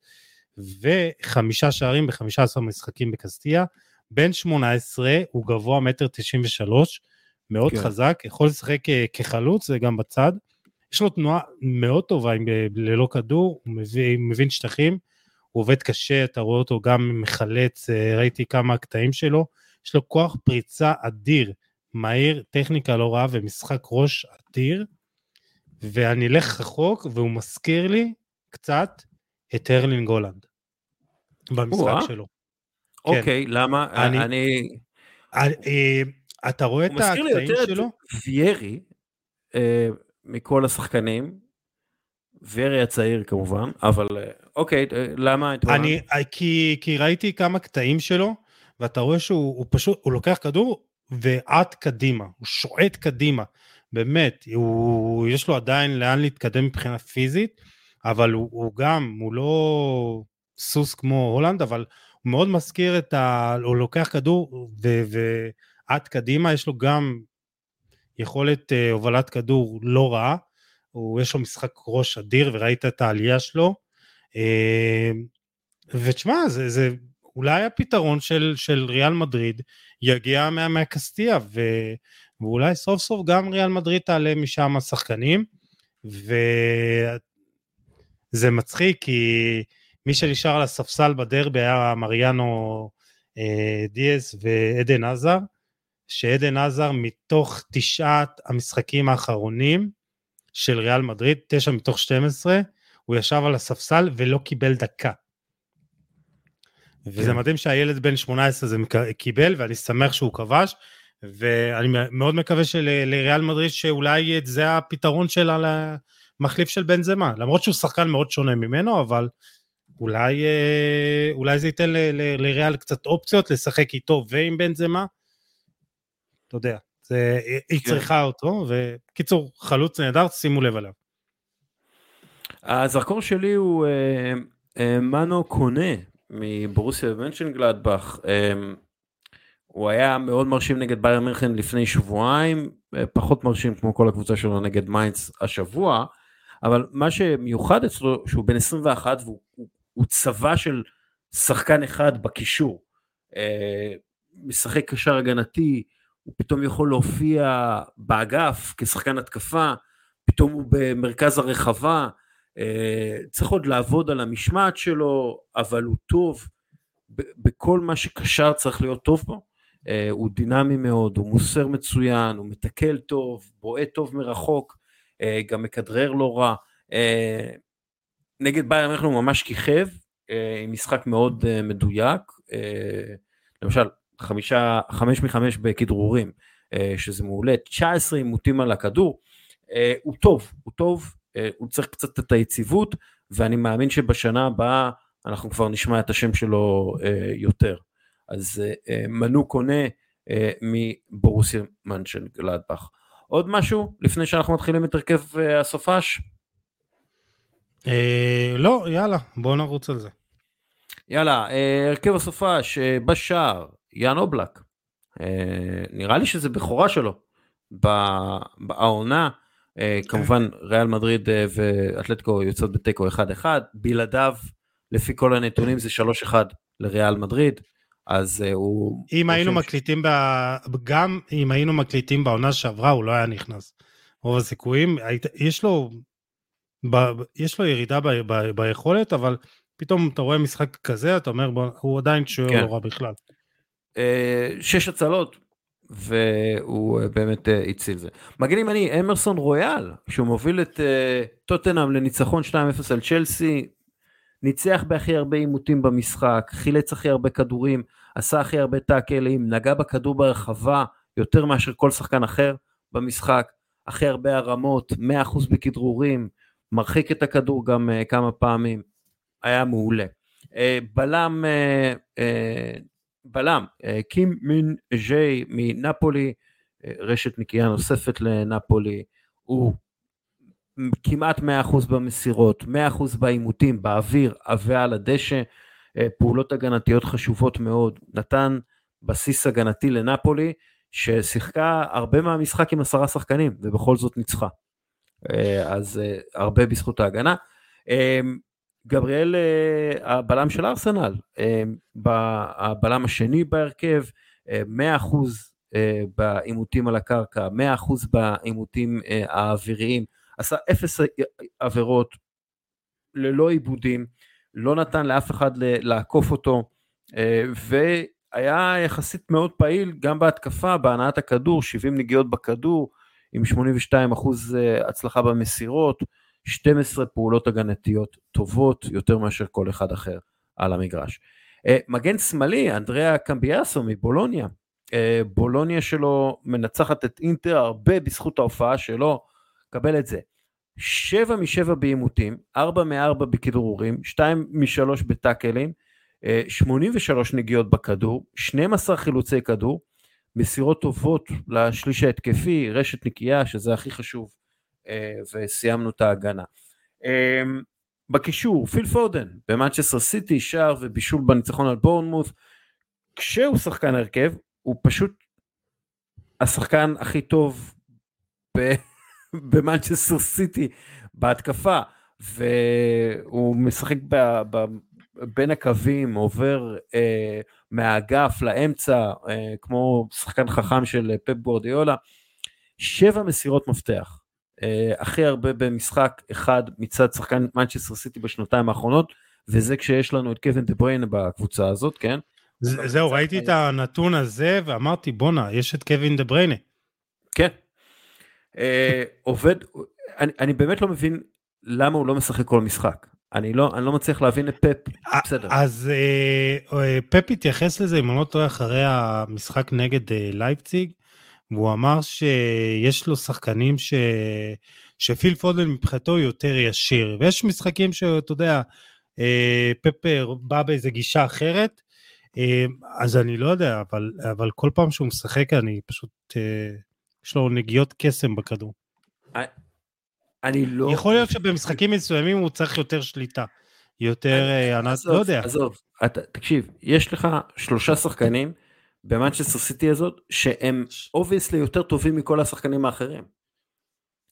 Speaker 2: וחמישה שערים בחמישה עשר משחקים בקסטיה. בן 18, הוא גבוה מטר 93, מאוד כן. חזק, יכול לשחק כחלוץ וגם בצד. יש לו תנועה מאוד טובה עם, ללא כדור, הוא מבין, מבין שטחים, הוא עובד קשה, אתה רואה אותו גם מחלץ, אה, ראיתי כמה קטעים שלו, יש לו כוח פריצה אדיר, מהיר, טכניקה לא רעה ומשחק ראש אדיר, ואני אלך רחוק והוא מזכיר לי קצת את הרלינג הולנד במשחק שלו.
Speaker 1: אוקיי, כן. למה? אני... אני...
Speaker 2: אתה רואה את הקטעים שלו? הוא מזכיר לי יותר
Speaker 1: את ויירי, אה, מכל השחקנים, ורי הצעיר כמובן, אבל אה, אוקיי, אה, למה?
Speaker 2: אני, אה, כי, כי ראיתי כמה קטעים שלו, ואתה רואה שהוא הוא פשוט, הוא לוקח כדור ועט קדימה, הוא שועט קדימה, באמת, הוא, יש לו עדיין לאן להתקדם מבחינה פיזית, אבל הוא, הוא גם, הוא לא סוס כמו הולנד, אבל הוא מאוד מזכיר את ה... הוא לוקח כדור ועט קדימה, יש לו גם יכולת uh, הובלת כדור לא רעה, יש לו משחק ראש אדיר וראית את העלייה שלו. Uh, ותשמע, זה, זה אולי הפתרון של, של ריאל מדריד יגיע מה, מהקסטיה, ו, ואולי סוף סוף גם ריאל מדריד תעלה משם שחקנים, וזה מצחיק כי מי שנשאר על הספסל בדרבי היה מריאנו אה, דיאס ועדן עזר, שעדן עזר מתוך תשעת המשחקים האחרונים של ריאל מדריד, תשע מתוך 12, הוא ישב על הספסל ולא קיבל דקה. וזה כן. מדהים שהילד בן 18 זה קיבל, ואני שמח שהוא כבש, ואני מאוד מקווה שלריאל מדריד שאולי זה הפתרון שלה למחליף של בן זמה, למרות שהוא שחקן מאוד שונה ממנו, אבל אולי, אה, אולי זה ייתן לריאל קצת אופציות לשחק איתו ועם בן זמה, אתה יודע, זה, היא כן. צריכה אותו, וקיצור, חלוץ נהדר, שימו לב עליו.
Speaker 1: הזרקור שלי הוא אה, אה, מנו קונה מבורוסיה מנשנגלדבך. אה, הוא היה מאוד מרשים נגד בייר מינכן לפני שבועיים, אה, פחות מרשים כמו כל הקבוצה שלו נגד מיינץ השבוע, אבל מה שמיוחד אצלו, שהוא בן 21 והוא הוא, הוא צבא של שחקן אחד בקישור. אה, משחק קשר הגנתי, הוא פתאום יכול להופיע באגף כשחקן התקפה, פתאום הוא במרכז הרחבה, צריך עוד לעבוד על המשמעת שלו, אבל הוא טוב. בכל מה שקשר צריך להיות טוב בו. הוא דינמי מאוד, הוא מוסר מצוין, הוא מתקל טוב, בועט טוב מרחוק, גם מכדרר לא רע. נגד בייר אנחנו ממש כיכב, עם משחק מאוד מדויק. למשל, חמישה, חמש מחמש בכדרורים, שזה מעולה, 19 עימותים על הכדור, הוא טוב, הוא טוב, הוא צריך קצת את היציבות, ואני מאמין שבשנה הבאה אנחנו כבר נשמע את השם שלו יותר. אז מנו קונה מבורוסיה מנשן גלדבך. עוד משהו לפני שאנחנו מתחילים את הרכב הסופש?
Speaker 2: לא, יאללה, בואו נרוץ על זה.
Speaker 1: יאללה, הרכב הסופש בשער, יאן אובלק. נראה לי שזה בכורה שלו בעונה. כן. כמובן ריאל מדריד ואתלטיקו יוצאות בתיקו 1-1, בלעדיו לפי כל הנתונים זה 3-1 לריאל מדריד, אז הוא...
Speaker 2: אם היינו מקליטים, ב... גם אם היינו מקליטים בעונה שעברה הוא לא היה נכנס. רוב הסיכויים, יש לו, ב... יש לו ירידה ב... ב... ביכולת, אבל פתאום אתה רואה משחק כזה, אתה אומר, בוא, הוא עדיין שוער כן. לא רע בכלל.
Speaker 1: שש הצלות, והוא באמת הציל זה. מגן ימני, אמרסון רויאל, שהוא מוביל את טוטנאם לניצחון 2-0 על צ'לסי, ניצח בהכי הרבה עימותים במשחק, חילץ הכי הרבה כדורים, עשה הכי הרבה טאקלים, נגע בכדור ברחבה יותר מאשר כל שחקן אחר במשחק, הכי הרבה הרמות, 100% בכדרורים, מרחיק את הכדור גם uh, כמה פעמים, היה מעולה. Uh, בלם, uh, uh, בלם, uh, קים מין ז'יי מנפולי, uh, רשת נקייה נוספת לנפולי, הוא כמעט 100% במסירות, 100% בעימותים, באוויר ועל הדשא, אה, פעולות הגנתיות חשובות מאוד, נתן בסיס הגנתי לנפולי, ששיחקה הרבה מהמשחק עם עשרה שחקנים, ובכל זאת ניצחה. אה, אז אה, הרבה בזכות ההגנה. גבריאל, הבלם של ארסנל, הבלם השני בהרכב, 100% בעימותים על הקרקע, 100% בעימותים האוויריים, עשה אפס עבירות, ללא עיבודים, לא נתן לאף אחד לעקוף אותו, אה, והיה יחסית מאוד פעיל גם בהתקפה, בהנעת הכדור, 70 נגיעות בכדור, עם 82 אחוז אה, הצלחה במסירות, 12 פעולות הגנתיות טובות יותר מאשר כל אחד אחר על המגרש. אה, מגן שמאלי, אנדריאה קמביאסו מבולוניה, בולוניה שלו מנצחת את אינטר הרבה בזכות ההופעה שלו, קבל את זה. 7 מ-7 בעימותים, 4 מ-4 בכדרורים, 2 מ-3 בטאקלים, 83 נגיעות בכדור, 12 חילוצי כדור, מסירות טובות לשליש ההתקפי, רשת נקייה, שזה הכי חשוב, אה, וסיימנו את ההגנה. אה, בקישור, פיל פודן, במנצ'סטר סיטי, שער ובישול בניצחון על בורנמות', כשהוא שחקן הרכב, הוא פשוט השחקן הכי טוב ב... *laughs* במנצ'סטר סיטי בהתקפה, והוא משחק ב, ב, בין הקווים, עובר אה, מהאגף לאמצע, אה, כמו שחקן חכם של פפ גווארדיולה, שבע מסירות מפתח, אה, הכי הרבה במשחק אחד מצד שחקן מנצ'סטר סיטי בשנתיים האחרונות, וזה כשיש לנו את קווין דה בריינה בקבוצה הזאת, כן?
Speaker 2: זהו, ראיתי את הנתון הזה ואמרתי בואנה, יש את קווין דה בריינה.
Speaker 1: כן, אה, עובד, אני, אני באמת לא מבין למה הוא לא משחק כל משחק. אני לא, אני לא מצליח להבין את פפ, בסדר.
Speaker 2: אז אה, פפ התייחס לזה, אם אני לא טועה, אחרי המשחק נגד אה, לייפציג, והוא אמר שיש לו שחקנים ש... שפיל פודל מבחינתו יותר ישיר, ויש משחקים שאתה יודע, פפ בא באיזה גישה אחרת, אז אני לא יודע, אבל, אבל כל פעם שהוא משחק אני פשוט יש לו נגיעות קסם בכדור.
Speaker 1: אני לא...
Speaker 2: יכול להיות שבמשחקים מסוימים הוא צריך יותר שליטה. יותר, אני אה, לא יודע.
Speaker 1: עזוב, תקשיב, יש לך שלושה שחקנים במנצ'סטר סיטי הזאת, שהם obviously יותר טובים מכל השחקנים האחרים.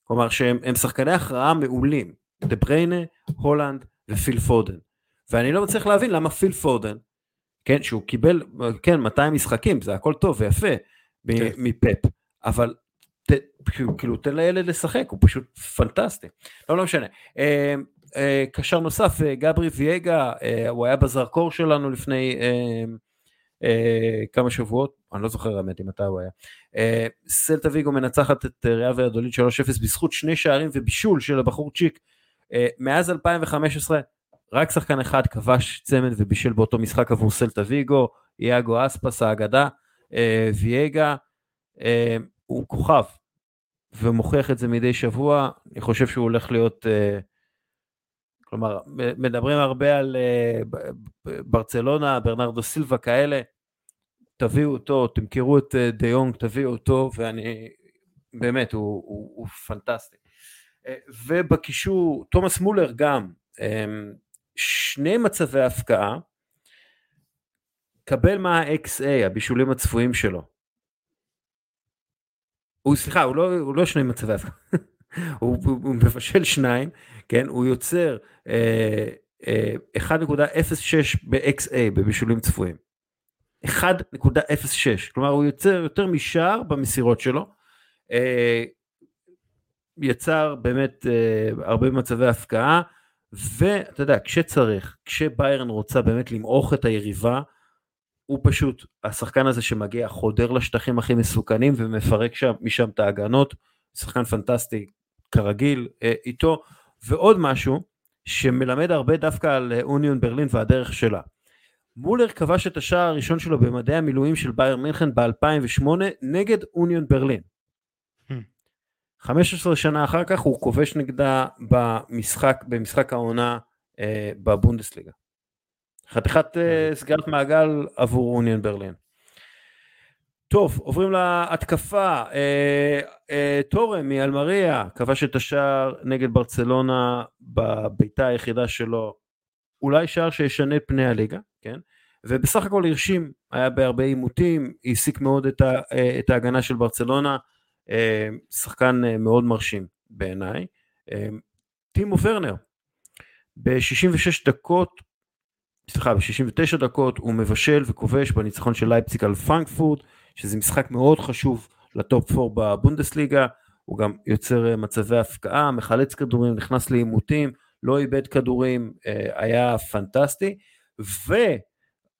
Speaker 1: כלומר שהם שחקני הכרעה מעולים. דה בריינה, הולנד ופיל פודן. ואני לא מצליח להבין למה פיל פודן, כן, שהוא קיבל, כן, 200 משחקים, זה הכל טוב ויפה כן. מפפ. אבל ת, כאילו תן לילד לשחק, הוא פשוט פנטסטי. לא, לא משנה. אה, קשר נוסף, גברי ויגה, הוא היה בזרקור שלנו לפני כמה שבועות, אני לא זוכר האמת מתי הוא היה. סלטה ויגו מנצחת את ריאל ויאדוליד 3-0 בזכות שני שערים ובישול של הבחור צ'יק. מאז 2015 רק שחקן אחד כבש צמד ובישל באותו משחק עבור סלטה ויגו, יאגו אספס האגדה, וייגה הוא כוכב, ומוכיח את זה מדי שבוע, אני חושב שהוא הולך להיות, uh, כלומר, מדברים הרבה על uh, ברצלונה, ברנרדו סילבה כאלה, תביאו אותו, תמכרו את uh, דה יונג, תביאו אותו, ואני, באמת, הוא, הוא, הוא פנטסטי. Uh, ובקישור, תומאס מולר גם, um, שני מצבי הפקעה, קבל מה ה-XA, הבישולים הצפויים שלו. הוא סליחה הוא לא הוא לא שני מצבי הפקעה, *laughs* הוא, הוא, הוא מבשל שניים כן? הוא יוצר אה, אה, 1.06 ב-XA בבישולים צפויים. 1.06 כלומר הוא יוצר יותר משער במסירות שלו. אה, יצר באמת אה, הרבה מצבי הפקעה. ואתה יודע כשצריך כשביירן רוצה באמת למעוך את היריבה הוא פשוט השחקן הזה שמגיע חודר לשטחים הכי מסוכנים ומפרק שם משם את ההגנות, שחקן פנטסטי כרגיל אה, איתו, ועוד משהו שמלמד הרבה דווקא על אוניון ברלין והדרך שלה. מולר כבש את השער הראשון שלו במדעי המילואים של בייר מינכן ב-2008 נגד אוניון ברלין. 15 hmm. שנה אחר כך הוא כובש נגדה במשחק, במשחק העונה אה, בבונדסליגה. חתיכת uh, סגירת מעגל עבור אוניון ברלין. טוב, עוברים להתקפה. uh, uh, תורם מאלמריה כבש את השער נגד ברצלונה בביתה היחידה שלו. אולי שער שישנה את פני הליגה, כן? ובסך הכל הרשים, היה בהרבה עימותים, העסיק מאוד את, ה, את ההגנה של ברצלונה, שחקן מאוד מרשים בעיניי. טימו ורנר, ב-66 דקות סליחה, ב-69 דקות הוא מבשל וכובש בניצחון של לייפציג על פרנקפורט, שזה משחק מאוד חשוב לטופ 4 בבונדסליגה, הוא גם יוצר אה, מצבי הפקעה, מחלץ כדורים, נכנס לעימותים, לא איבד כדורים, אה, היה פנטסטי,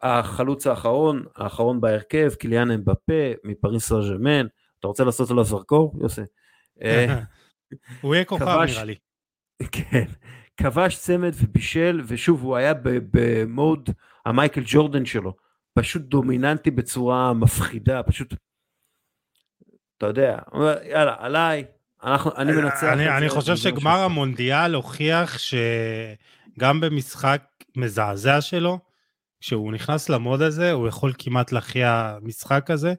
Speaker 1: והחלוץ האחרון, האחרון בהרכב, קיליאן אמבפה מפריס סרג'מן, אתה רוצה לעשות עליו זרקור, יוסי?
Speaker 2: אה, *laughs* הוא יהיה כוכב נראה לי. *laughs*
Speaker 1: כן, כבש צמד ובישל, ושוב, הוא היה במוד המייקל ג'ורדן שלו, פשוט דומיננטי בצורה מפחידה, פשוט, אתה יודע, יאללה, עליי, אנחנו, אני מנצח.
Speaker 2: אני, אני חושב שגמר המונדיאל הוכיח שגם במשחק מזעזע שלו, כשהוא נכנס למוד הזה, הוא יכול כמעט להכריע משחק הזה.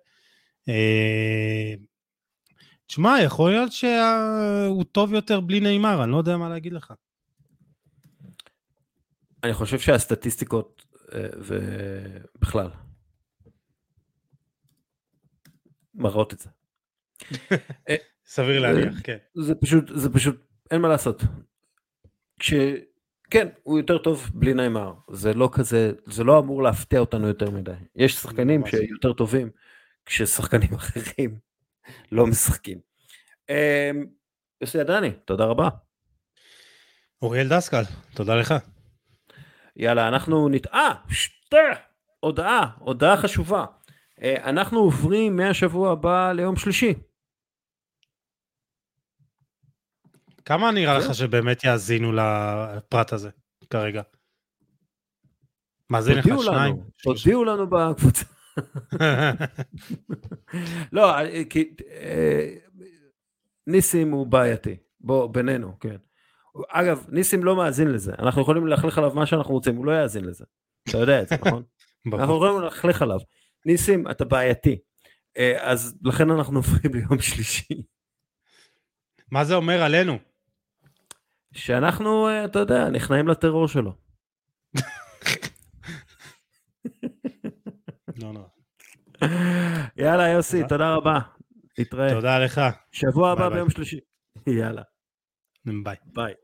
Speaker 2: אה, תשמע, יכול להיות שהוא טוב יותר בלי נאמר, אני לא יודע מה להגיד לך.
Speaker 1: אני חושב שהסטטיסטיקות אה, ובכלל מראות את זה. *laughs*
Speaker 2: סביר להניח, כן.
Speaker 1: זה פשוט, זה פשוט, אין מה לעשות. כש... כן, הוא יותר טוב בלי נעימר, זה לא כזה, זה לא אמור להפתיע אותנו יותר מדי. יש שחקנים שיותר טובים כששחקנים *laughs* אחרים לא משחקים. אמ, יוסי עדני, תודה רבה.
Speaker 2: אוריאל דסקל, תודה לך.
Speaker 1: יאללה, אנחנו נת... אה, שתה! הודעה, הודעה חשובה. אה, אנחנו עוברים מהשבוע הבא ליום שלישי.
Speaker 2: כמה נראה לך שבאמת יאזינו לפרט הזה כרגע? מאזין לך שניים?
Speaker 1: תודיעו לנו בקבוצה. *laughs* לא, אה, כי אה, ניסים הוא בעייתי, בוא, בינינו, כן. אגב, ניסים לא מאזין לזה, אנחנו יכולים ללכלך עליו מה שאנחנו רוצים, הוא לא יאזין לזה. אתה יודע את זה, *laughs* נכון? אנחנו יכולים ללכלך עליו. ניסים, אתה בעייתי. אה, אז לכן אנחנו עוברים ליום שלישי.
Speaker 2: מה זה אומר עלינו?
Speaker 1: שאנחנו, אה, אתה יודע, נכנעים לטרור שלו. לא, לא. יאללה יוסי, תודה רבה. נתראה.
Speaker 2: תודה לך.
Speaker 1: שבוע הבא ביום שלישי. יאללה.
Speaker 2: Mm,
Speaker 1: bye. Bye.